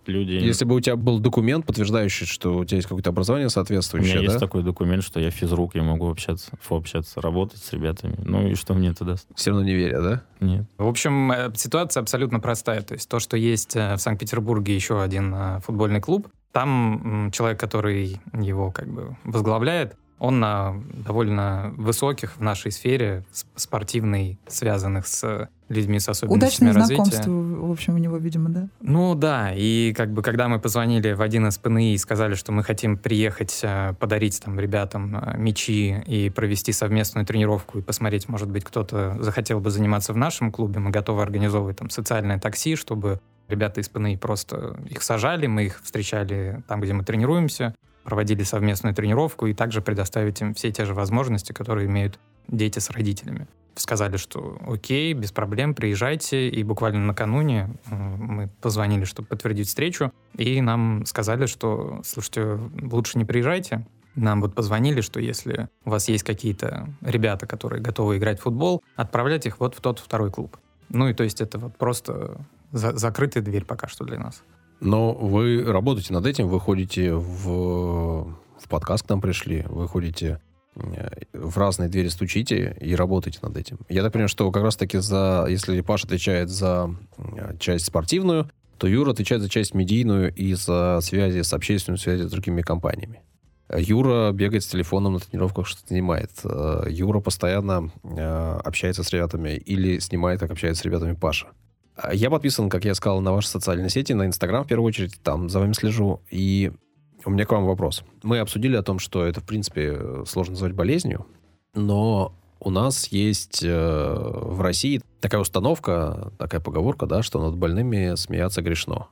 Люди... Если бы у тебя был документ, подтверждающий, что у тебя есть какое-то образование соответствующее, У меня да? есть такой документ, что я физрук, я могу общаться, общаться, работать с ребятами. Ну и что мне это даст? Все равно не веря, да? Нет. В общем, э, ситуация абсолютно простая. То есть то, что есть э, в Санкт-Петербурге еще один э, футбольный клуб, там человек, который его как бы возглавляет, он на довольно высоких в нашей сфере спортивной, связанных с людьми с особенностями Удачное развития. знакомство, в общем, у него, видимо, да? Ну да, и как бы когда мы позвонили в один из ПНИ и сказали, что мы хотим приехать, э, подарить там ребятам э, мячи и провести совместную тренировку и посмотреть, может быть, кто-то захотел бы заниматься в нашем клубе, мы готовы организовывать там социальное такси, чтобы ребята из ПНИ просто их сажали, мы их встречали там, где мы тренируемся, проводили совместную тренировку и также предоставить им все те же возможности, которые имеют дети с родителями. Сказали, что окей, без проблем, приезжайте. И буквально накануне мы позвонили, чтобы подтвердить встречу, и нам сказали, что, слушайте, лучше не приезжайте, нам вот позвонили, что если у вас есть какие-то ребята, которые готовы играть в футбол, отправлять их вот в тот второй клуб. Ну и то есть это вот просто за закрытая дверь пока что для нас. Но вы работаете над этим, вы ходите в, в подкаст к нам пришли, вы ходите э, в разные двери стучите и работаете над этим. Я так понимаю, что как раз-таки за, если Паша отвечает за э, часть спортивную, то Юра отвечает за часть медийную и за связи с общественной связью с другими компаниями. Юра бегает с телефоном на тренировках, что-то снимает. Э, Юра постоянно общается с ребятами или снимает, как общается с ребятами Паша. А я подписан, как я сказал, на ваши социальные сети, на Инстаграм в первую очередь, там за вами слежу. И у меня к вам вопрос. Мы обсудили о том, что это, в принципе, сложно назвать болезнью, но у нас есть э, в России такая установка, такая поговорка, да, что над больными смеяться грешно.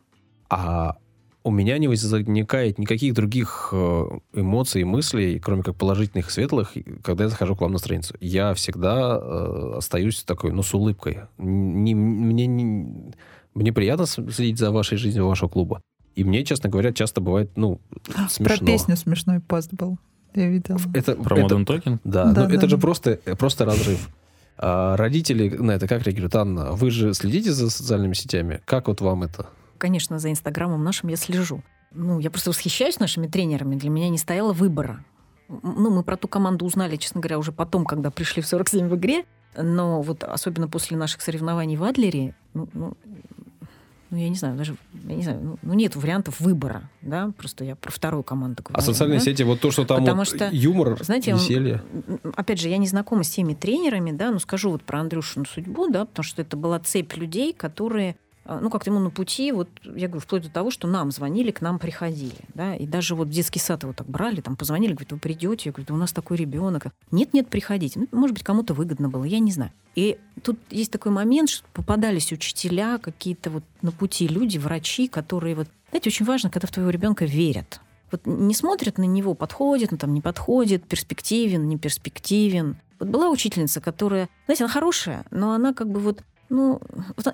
А у меня не возникает никаких других э, эмоций и мыслей, кроме как положительных и светлых, когда я захожу к вам на страницу. Я всегда э, остаюсь такой, ну, с улыбкой. Не, мне, не, мне приятно следить за вашей жизнью вашего клуба. И мне, честно говоря, часто бывает, ну, [GASPS] смешно. Про песню смешной пост был. Я видела. Это, Про это, Modern Talking? Да, Да, но да, это же да. просто, просто разрыв. А родители на это как реагируют? Анна, вы же следите за социальными сетями? Как вот вам это? Конечно, за Инстаграмом нашим я слежу. Ну, я просто восхищаюсь нашими тренерами. Для меня не стояло выбора. Ну, мы про ту команду узнали, честно говоря, уже потом, когда пришли в 47 в игре. Но вот особенно после наших соревнований в Адлере, ну, ну, ну, я не знаю, даже, я не знаю, ну, ну, нет вариантов выбора, да, просто я про вторую команду говорю. А социальные да? сети, вот то, что там Потому вот что, юмор, знаете, он- веселье. М, Опять же, я не знакома с теми тренерами, да, но скажу вот про Андрюшину судьбу, да, потому что это была цепь людей, которые а, ну, как-то ему на пути, вот, я говорю, вплоть до того, что нам звонили, к нам приходили, да, и даже вот в детский сад его так брали, там позвонили, говорят, вы придете, я говорю, да у нас такой ребенок. Нет-нет, приходите. Ну, может быть, кому-то выгодно было, я не знаю. И тут есть такой момент, что попадались учителя, какие-то вот на пути люди, врачи, которые вот, знаете, очень важно, когда в твоего ребенка верят. Вот не смотрят на него, подходит, он там не подходит, перспективен, не перспективен. Вот была учительница, которая, знаете, она хорошая, но она как бы вот ну,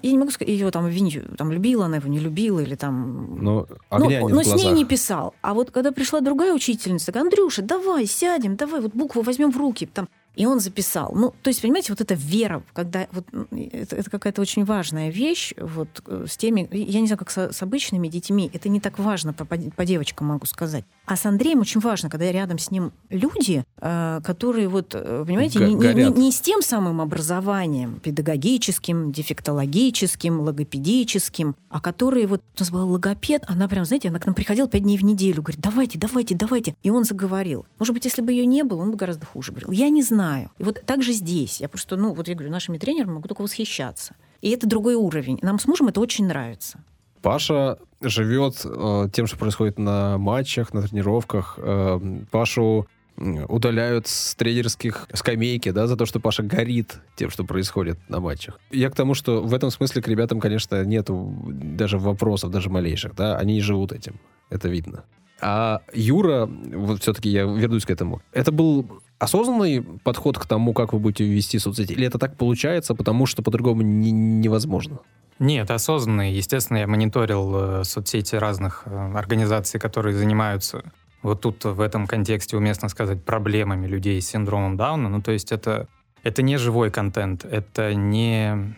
я не могу сказать, ее там винить, там любила она его, не любила, или там... Но огня ну, нет но в с ней не писал. А вот когда пришла другая учительница, говорит, Андрюша, давай, сядем, давай, вот букву возьмем в руки. Там, и он записал. Ну, то есть, понимаете, вот эта вера, когда вот, это, это какая-то очень важная вещь вот, э, с теми, я не знаю, как со- с, обычными детьми, это не так важно, по, по- девочкам могу сказать. А с Андреем очень важно, когда рядом с ним люди, э, которые, вот, э, понимаете, Го- не, не- не- с тем самым образованием педагогическим, дефектологическим, логопедическим, а которые, вот у нас был логопед, она прям, знаете, она к нам приходила пять дней в неделю, говорит, давайте, давайте, давайте. И он заговорил. Может быть, если бы ее не было, он бы гораздо хуже говорил. Я не знаю. И вот так же здесь. Я просто, ну, вот я говорю, нашими тренерами могу только восхищаться. И это другой уровень. Нам с мужем это очень нравится. Паша живет э, тем, что происходит на матчах, на тренировках. Э, Пашу удаляют с тренерских скамейки, да, за то, что Паша горит тем, что происходит на матчах. Я к тому, что в этом смысле к ребятам, конечно, нету даже вопросов, даже малейших, да, они живут этим, это видно. А Юра, вот все-таки я вернусь к этому, это был осознанный подход к тому, как вы будете вести соцсети? Или это так получается, потому что по-другому не- невозможно? Нет, осознанно. Естественно, я мониторил э, соцсети разных э, организаций, которые занимаются вот тут в этом контексте уместно сказать проблемами людей с синдромом Дауна. Ну, то есть это, это не живой контент, это не...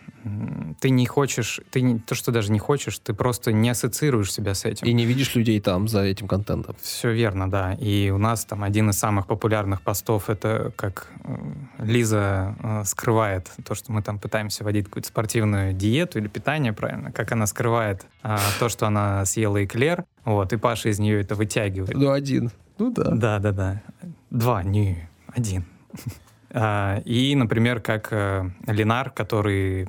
Ты не хочешь, ты не, то, что даже не хочешь, ты просто не ассоциируешь себя с этим. И не видишь людей там за этим контентом. Все верно, да. И у нас там один из самых популярных постов это как э, Лиза э, скрывает то, что мы там пытаемся вводить какую-то спортивную диету или питание, правильно, как она скрывает а, то, что она съела эклер, вот, и Паша из нее это вытягивает. Ну, один. Ну да. Да, да, да. Два, не один. А, И, например, как э, Ленар, который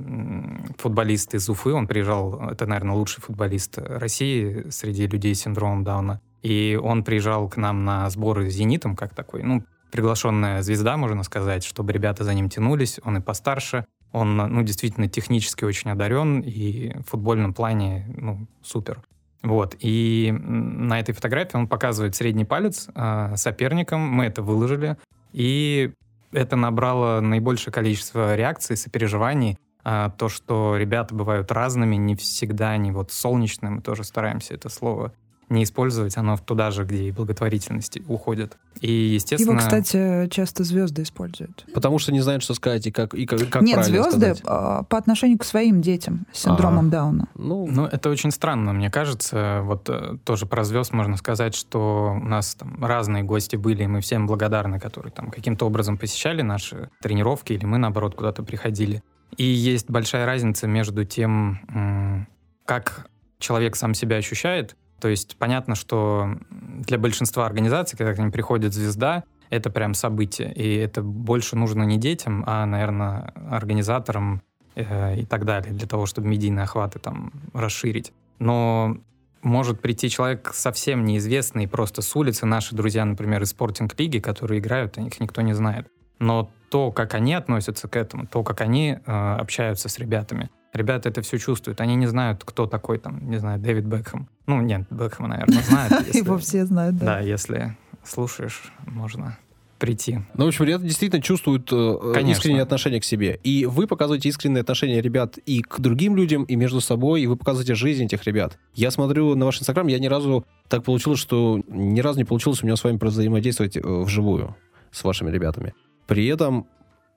футболист из Уфы, он приезжал, это, наверное, лучший футболист России среди людей с синдромом Дауна. И он приезжал к нам на сборы с «Зенитом», как такой, ну, приглашенная звезда, можно сказать, чтобы ребята за ним тянулись. Он и постарше. Он, ну, действительно технически очень одарен и в футбольном плане, ну, супер. Вот. И на этой фотографии он показывает средний палец э, соперникам. Мы это выложили. И это набрало наибольшее количество реакций, сопереживаний. А, то, что ребята бывают разными, не всегда они вот солнечные. Мы тоже стараемся это слово не использовать. Оно туда же, где и благотворительности уходит. И, естественно... Его, кстати, часто звезды используют. Потому что не знают, что сказать и как, и как, как Нет, правильно звезды сказать. а, по отношению к своим детям с синдромом Дауна. Ну, Ну, это очень странно, мне кажется. Вот э, тоже про звезд можно сказать, что у нас там разные гости были, и мы всем благодарны, которые там каким-то образом посещали наши тренировки, или мы, наоборот, куда-то приходили. И есть большая разница между тем, как человек сам себя ощущает. То есть понятно, что для большинства организаций, когда к ним приходит звезда, это прям событие. И это больше нужно не детям, а, наверное, организаторам э, и так далее, для того, чтобы медийные охваты там расширить. Но может прийти человек совсем неизвестный, просто с улицы, наши друзья, например, из спортинг-лиги, которые играют, их никто не знает. Но то, как они относятся к этому, то, как они э, общаются с ребятами, Ребята это все чувствуют. Они не знают, кто такой там, не знаю, Дэвид Бекхэм. Ну, нет, Бекхэма, наверное, знают. [LAUGHS] если- Его все знают, да. Да, если слушаешь, можно прийти. Ну, в общем, ребята действительно чувствуют э, Конечно. искреннее отношение к себе. И вы показываете искреннее отношение ребят и к другим людям, и между собой, и вы показываете жизнь этих ребят. Я смотрю на ваш инстаграм, я ни разу так получилось, что ни разу не получилось у меня с вами взаимодействовать э, вживую с вашими ребятами. При этом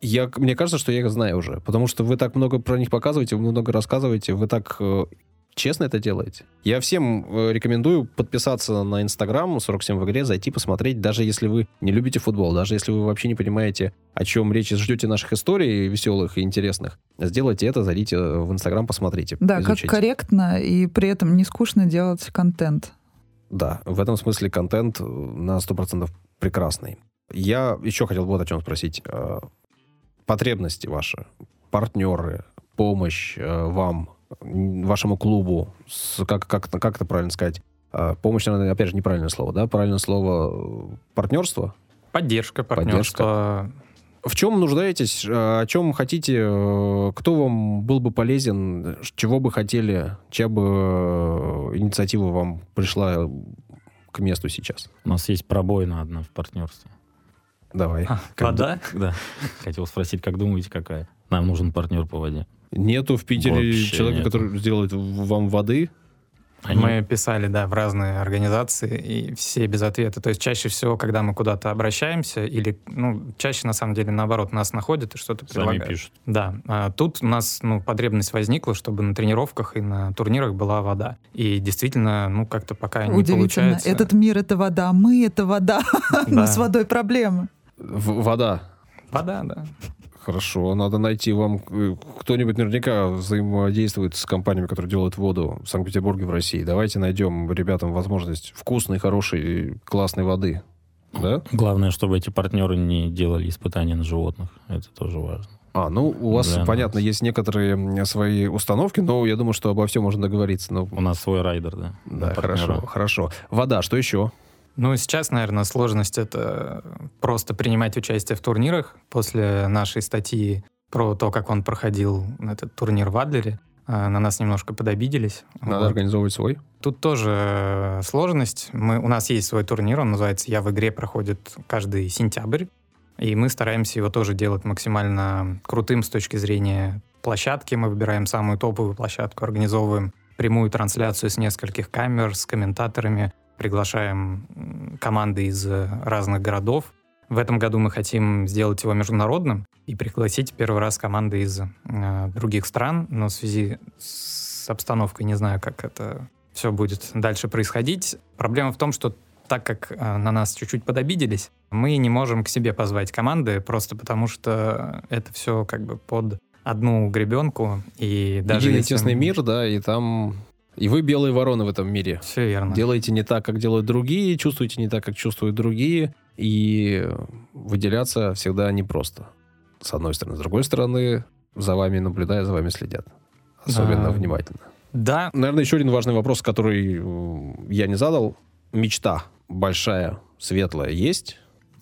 я, мне кажется, что я их знаю уже, потому что вы так много про них показываете, вы много рассказываете, вы так э, честно это делаете. Я всем э, рекомендую подписаться на Инстаграм 47 в игре, зайти посмотреть, даже если вы не любите футбол, даже если вы вообще не понимаете, о чем речь, ждете наших историй веселых и интересных, сделайте это, зайдите в Инстаграм, посмотрите, Да, как изучите. корректно и при этом не скучно делать контент. Да, в этом смысле контент э, на 100% прекрасный. Я еще хотел вот о чем спросить. Потребности ваши, партнеры, помощь э, вам, вашему клубу, с- как, как, как это правильно сказать? Э, Помощь, наверное, опять же, неправильное слово, да? Правильное слово э, партнерство? Поддержка, Поддержка. партнерство. В чем нуждаетесь, э, о чем хотите, э, кто вам был бы полезен, чего бы хотели, чья бы э, инициатива вам пришла к месту сейчас? У нас есть пробоина одна в партнерстве. Давай. А, Как Вода? ду- Да. Хотел спросить, как думаете, какая? Нам нужен партнер по воде. Нету в Питере Вообще человека, нету. который сделает вам воды. Они- Мы писали, да, в разные организации, и все без ответа. То есть чаще всего, когда мы куда-то обращаемся, или, ну, чаще, на самом деле, наоборот, нас находят и что-то Сами предлагают. пишут. Да, а тут у нас ну, потребность возникла, чтобы на тренировках и на турнирах была вода. И действительно, ну, как-то пока не Удивительно. получается. Этот мир — это вода, мы — это вода. [LAUGHS] У нас Да. с водой проблемы. В- вода. Вода, да. Хорошо, надо найти вам... э, Кто-нибудь наверняка взаимодействует с компаниями, которые делают воду в Санкт-Петербурге, в России. Давайте найдем ребятам возможность вкусной, хорошей, классной воды. Да? Главное, чтобы эти партнеры не делали испытания на животных. Это тоже важно. А, ну, у вас, Для понятно, нас. есть некоторые свои установки, но я думаю, что обо всем можно договориться. Но... У нас свой райдер, да. Да, партнера. хорошо, хорошо. Вода, что еще? Ну, сейчас, наверное, сложность — это просто принимать участие в турнирах. После нашей статьи про то, как он проходил этот турнир в Адлере, а, на нас немножко подобиделись. Надо Вот. организовывать свой. Тут тоже э, сложность. Мы, у нас есть свой турнир, он называется «Я в игре», проходит каждый сентябрь. И мы стараемся его тоже делать максимально крутым с точки зрения площадки. Мы выбираем самую топовую площадку, организовываем прямую трансляцию с нескольких камер, с комментаторами, приглашаем команды из э, разных городов. В этом году мы хотим сделать его международным и пригласить первый раз команды из э, других стран, но в связи с обстановкой не знаю, как это все будет дальше происходить. Проблема в том, что так как э, на нас чуть-чуть подобиделись, мы не можем к себе позвать команды, просто потому что это все как бы под одну гребенку. И даже Единый если тесный мир, да, и там... И вы белые вороны в этом мире. Все верно. Делаете не так, как делают другие, чувствуете не так, как чувствуют другие, и выделяться всегда непросто. С одной стороны. С другой стороны, за вами наблюдая, за вами следят. Особенно А. внимательно. Да, Наверное, еще один важный вопрос, который я не задал. Мечта большая, светлая есть?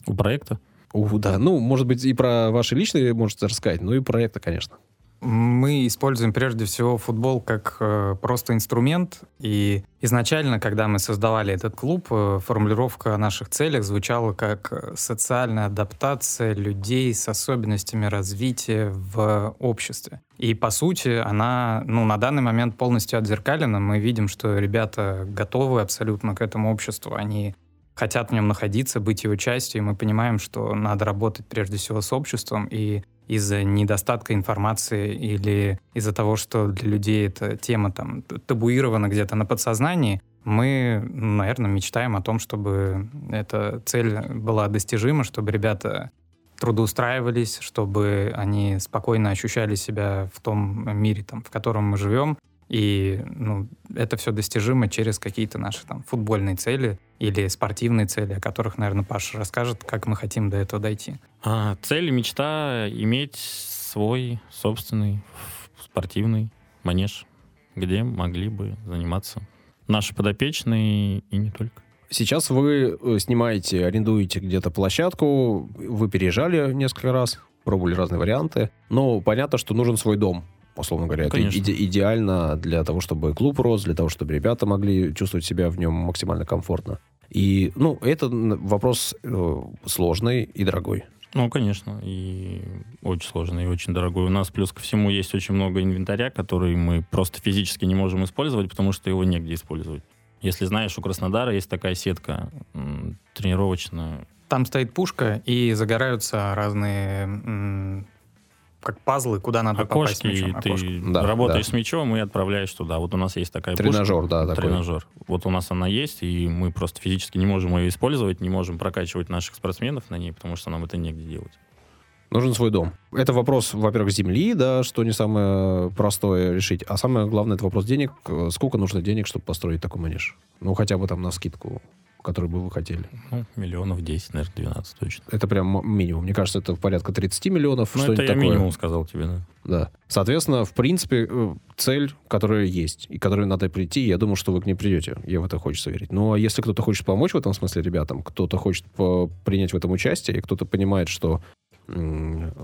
У проекта? У, да, ну, может быть, и про ваши личные можете рассказать, ну и проекта, конечно. Мы используем прежде всего футбол как э, просто инструмент. И изначально, когда мы создавали этот клуб, э, формулировка о наших целях звучала как э, социальная адаптация людей с особенностями развития в обществе. И по сути, она ну, на данный момент полностью отзеркалена. Мы видим, что ребята готовы абсолютно к этому обществу. Они хотят в нем находиться, быть его частью, и мы понимаем, что надо работать прежде всего с обществом, и из-за недостатка информации или из-за того, что для людей эта тема там табуирована где-то на подсознании, мы, наверное, мечтаем о том, чтобы эта цель была достижима, чтобы ребята трудоустраивались, чтобы они спокойно ощущали себя в том мире, там, в котором мы живем. И ну, это все достижимо через какие-то наши там, футбольные цели или спортивные цели, о которых, наверное, Паша расскажет, как мы хотим до этого дойти. А, цель и мечта иметь свой собственный спортивный манеж, где могли бы заниматься наши подопечные и не только. Сейчас вы э, снимаете, арендуете где-то площадку, вы переезжали несколько раз, пробовали разные варианты, но понятно, что нужен свой дом. Условно говоря. Это Конечно. иде- идеально для того, чтобы клуб рос, для того, чтобы ребята могли чувствовать себя в нем максимально комфортно. И, ну, это вопрос э, сложный и дорогой. Ну, конечно, и очень сложно, и очень дорогой. У нас плюс ко всему есть очень много инвентаря, который мы просто физически не можем использовать, потому что его негде использовать. Если знаешь, у Краснодара есть такая сетка тренировочная. Там стоит пушка, и загораются разные как пазлы, куда надо попасть окошки, мячом. и ты. Да, работаешь да. с мячом и отправляешь туда. Вот у нас есть такая Тренажер, пушка. да, такой. Тренажер. Вот у нас она есть, и мы просто физически не можем ее использовать, не можем прокачивать наших спортсменов на ней, потому что нам это негде делать. Нужен свой дом. Это вопрос, во-первых, земли, да, что не самое простое решить. А самое главное, это вопрос денег. Э, Сколько нужно денег, чтобы построить такой манеж? Ну, хотя бы там на скидку, которую бы вы хотели. Ну, миллионов 10, наверное, 12 точно. Это прям минимум. Мне кажется, это порядка 30 миллионов. Ну, это я такое. минимум сказал тебе, да. Да. Соответственно, в принципе, э, цель, которая есть, и которой надо прийти, я думаю, что вы к ней придете. Я в это хочется верить. Ну, а если кто-то хочет помочь в этом смысле ребятам, кто-то хочет принять в этом участие, и кто-то понимает, что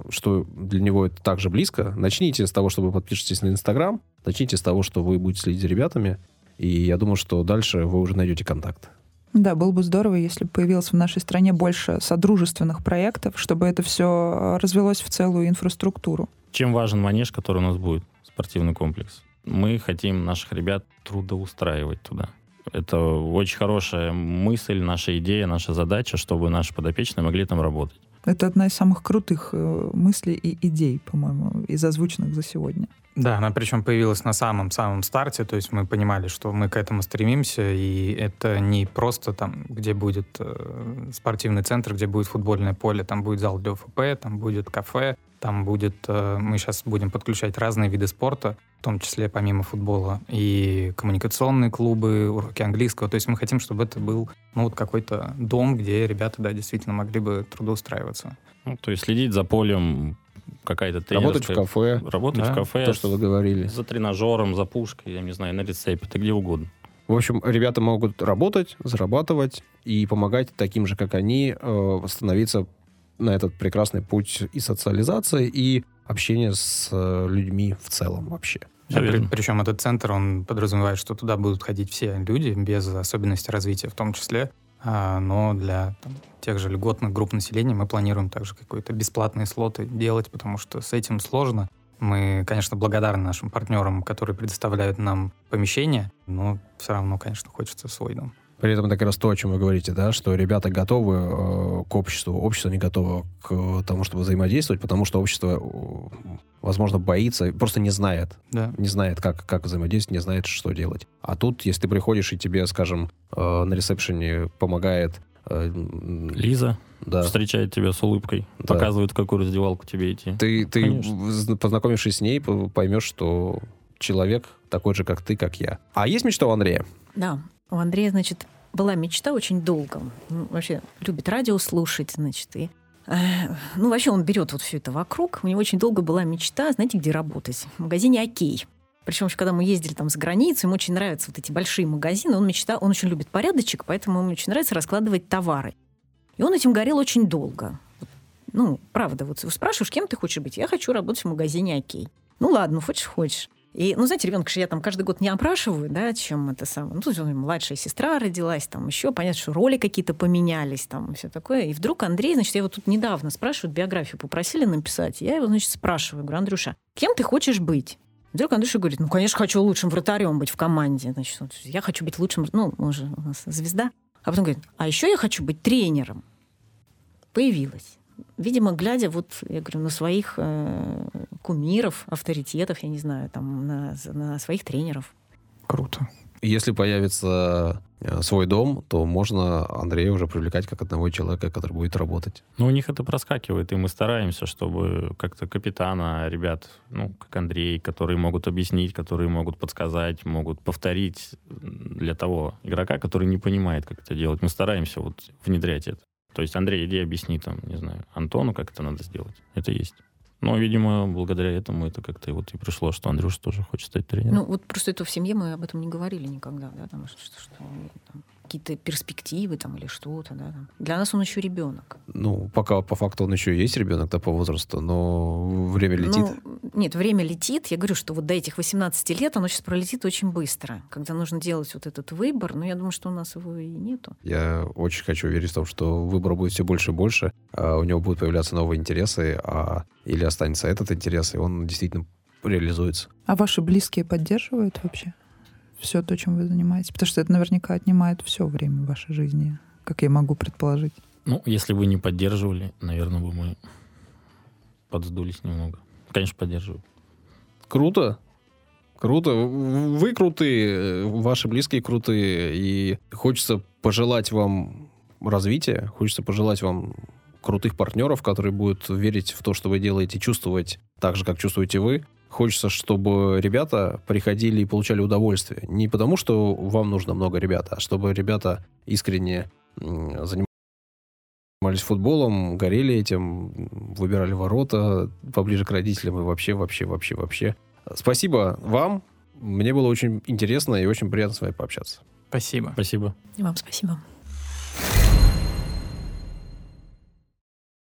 что для него это также близко, начните с того, что вы подпишетесь на Инстаграм, начните с того, что вы будете следить за ребятами, и я думаю, что дальше вы уже найдете контакт. Да, было бы здорово, если бы появилось в нашей стране больше содружественных проектов, чтобы это все развелось в целую инфраструктуру. Чем важен манеж, который у нас будет, спортивный комплекс? Мы хотим наших ребят трудоустраивать туда. Это очень хорошая мысль, наша идея, наша задача, чтобы наши подопечные могли там работать. Это одна из самых крутых э, мыслей и идей, по-моему, из озвученных за сегодня. Да, она причем появилась на самом-самом старте, то есть мы понимали, что мы к этому стремимся, и это не просто там, где будет э, спортивный центр, где будет футбольное поле, там будет зал для ОФП, там будет кафе, там будет... э, мы сейчас будем подключать разные виды спорта, в том числе помимо футбола, и коммуникационные клубы, уроки английского. То есть мы хотим, чтобы это был ну, вот какой-то дом, где ребята, да, действительно могли бы трудоустраиваться. Ну, то есть следить за полем, какая-то Работать в кафе, Работать Да, в кафе, то, что вы говорили. за тренажером, за пушкой, я не знаю, на рецепте, да где угодно. В общем, ребята могут работать, зарабатывать и помогать таким же, как они, э, становиться на этот прекрасный путь и социализации, и общения с э, людьми в целом вообще. При- причем этот центр, он подразумевает, что туда будут ходить все люди без особенностей развития в том числе. А, но для там, тех же льготных групп населения мы планируем также какие-то бесплатные слоты делать, потому что с этим сложно. Мы, конечно, благодарны нашим партнерам, которые предоставляют нам помещение, но все равно, конечно, хочется свой дом. При этом это как раз то, о чем вы говорите, да, что ребята готовы э, к обществу, общество не готово к тому, чтобы взаимодействовать, потому что общество, э, возможно, боится, просто не знает, Да. не знает, как, как взаимодействовать, не знает, что делать. А тут, если ты приходишь, и тебе, скажем, э, на ресепшене помогает... э, Лиза да, встречает тебя с улыбкой, Да. показывает, в какую раздевалку тебе идти. Ты, ты Конечно. познакомившись с ней, поймешь, что человек такой же, как ты, как я. А есть мечта у Андрея? Да, у Андрея, значит, была мечта очень долго. Он вообще любит радио слушать, значит, и ну, вообще он берет вот все это вокруг. У него очень долго была мечта, знаете, где работать? В магазине «Окей». Причем, когда мы ездили там за границу, ему очень нравятся вот эти большие магазины. Он мечтал, он очень любит порядочек, поэтому ему очень нравится раскладывать товары. И он этим горел очень долго. Ну, правда, вот спрашиваешь, кем ты хочешь быть? Я хочу работать в магазине «Окей». Ну, ладно, хочешь, хочешь. И, ну, знаете, ребенка же я там каждый год не опрашиваю, да, чем это самое. Ну, тут младшая сестра родилась, там еще, понятно, что роли какие-то поменялись, там, все такое. И вдруг Андрей, значит, я его тут недавно спрашиваю, биографию попросили написать. Я его, значит, спрашиваю, говорю, Андрюша, кем ты хочешь быть? Вдруг Андрюша говорит, ну, конечно, хочу лучшим вратарем быть в команде. Значит, я хочу быть лучшим, ну, он же у нас звезда. А потом говорит, а еще я хочу быть тренером. Появилась. Видимо, глядя вот, я говорю, на своих э, кумиров, авторитетов, я не знаю, там, на, на своих тренеров. Круто. Если появится э, свой дом, то можно Андрея уже привлекать как одного человека, который будет работать. Ну, у них это проскакивает, и мы стараемся, чтобы как-то капитана, ребят, ну, как Андрей, которые могут объяснить, которые могут подсказать, могут повторить для того игрока, который не понимает, как это делать. Мы стараемся вот внедрять это. То есть, Андрей, иди объясни там, не знаю, Антону, как это надо сделать. Это есть. Но, видимо, благодаря этому это как-то вот и пришло, что Андрюш тоже хочет стать тренером. Ну, вот просто это в семье мы об этом не говорили никогда, да, там, что, что, что, там, какие-то перспективы там или что-то, да. Там. Для нас он еще ребенок. Ну, пока по факту он еще есть ребенок, да, по возрасту, но время летит. Ну, Нет, время летит. Я говорю, что вот до этих 18 лет оно сейчас пролетит очень быстро, когда нужно делать вот этот выбор. Но я думаю, что у нас его и нету. Я очень хочу верить в том, что выбора будет все больше и больше, а у него будут появляться новые интересы, а или останется этот интерес, и он действительно реализуется. А ваши близкие поддерживают вообще все то, чем вы занимаетесь? Потому что это наверняка отнимает все время в вашей жизни, как я могу предположить. Ну, если бы не поддерживали, наверное, бы мы подсдулись немного. Конечно, поддерживаю. Круто. Круто. Вы крутые, ваши близкие крутые. И хочется пожелать вам развития, хочется пожелать вам крутых партнеров, которые будут верить в то, что вы делаете, чувствовать так же, как чувствуете вы. Хочется, чтобы ребята приходили и получали удовольствие. Не потому, что вам нужно много ребят, а чтобы ребята искренне занимались занимались футболом, горели этим, выбирали ворота поближе к родителям и вообще, вообще, вообще, вообще. Спасибо вам. Мне было очень интересно и очень приятно с вами пообщаться. Спасибо. Спасибо. И вам спасибо.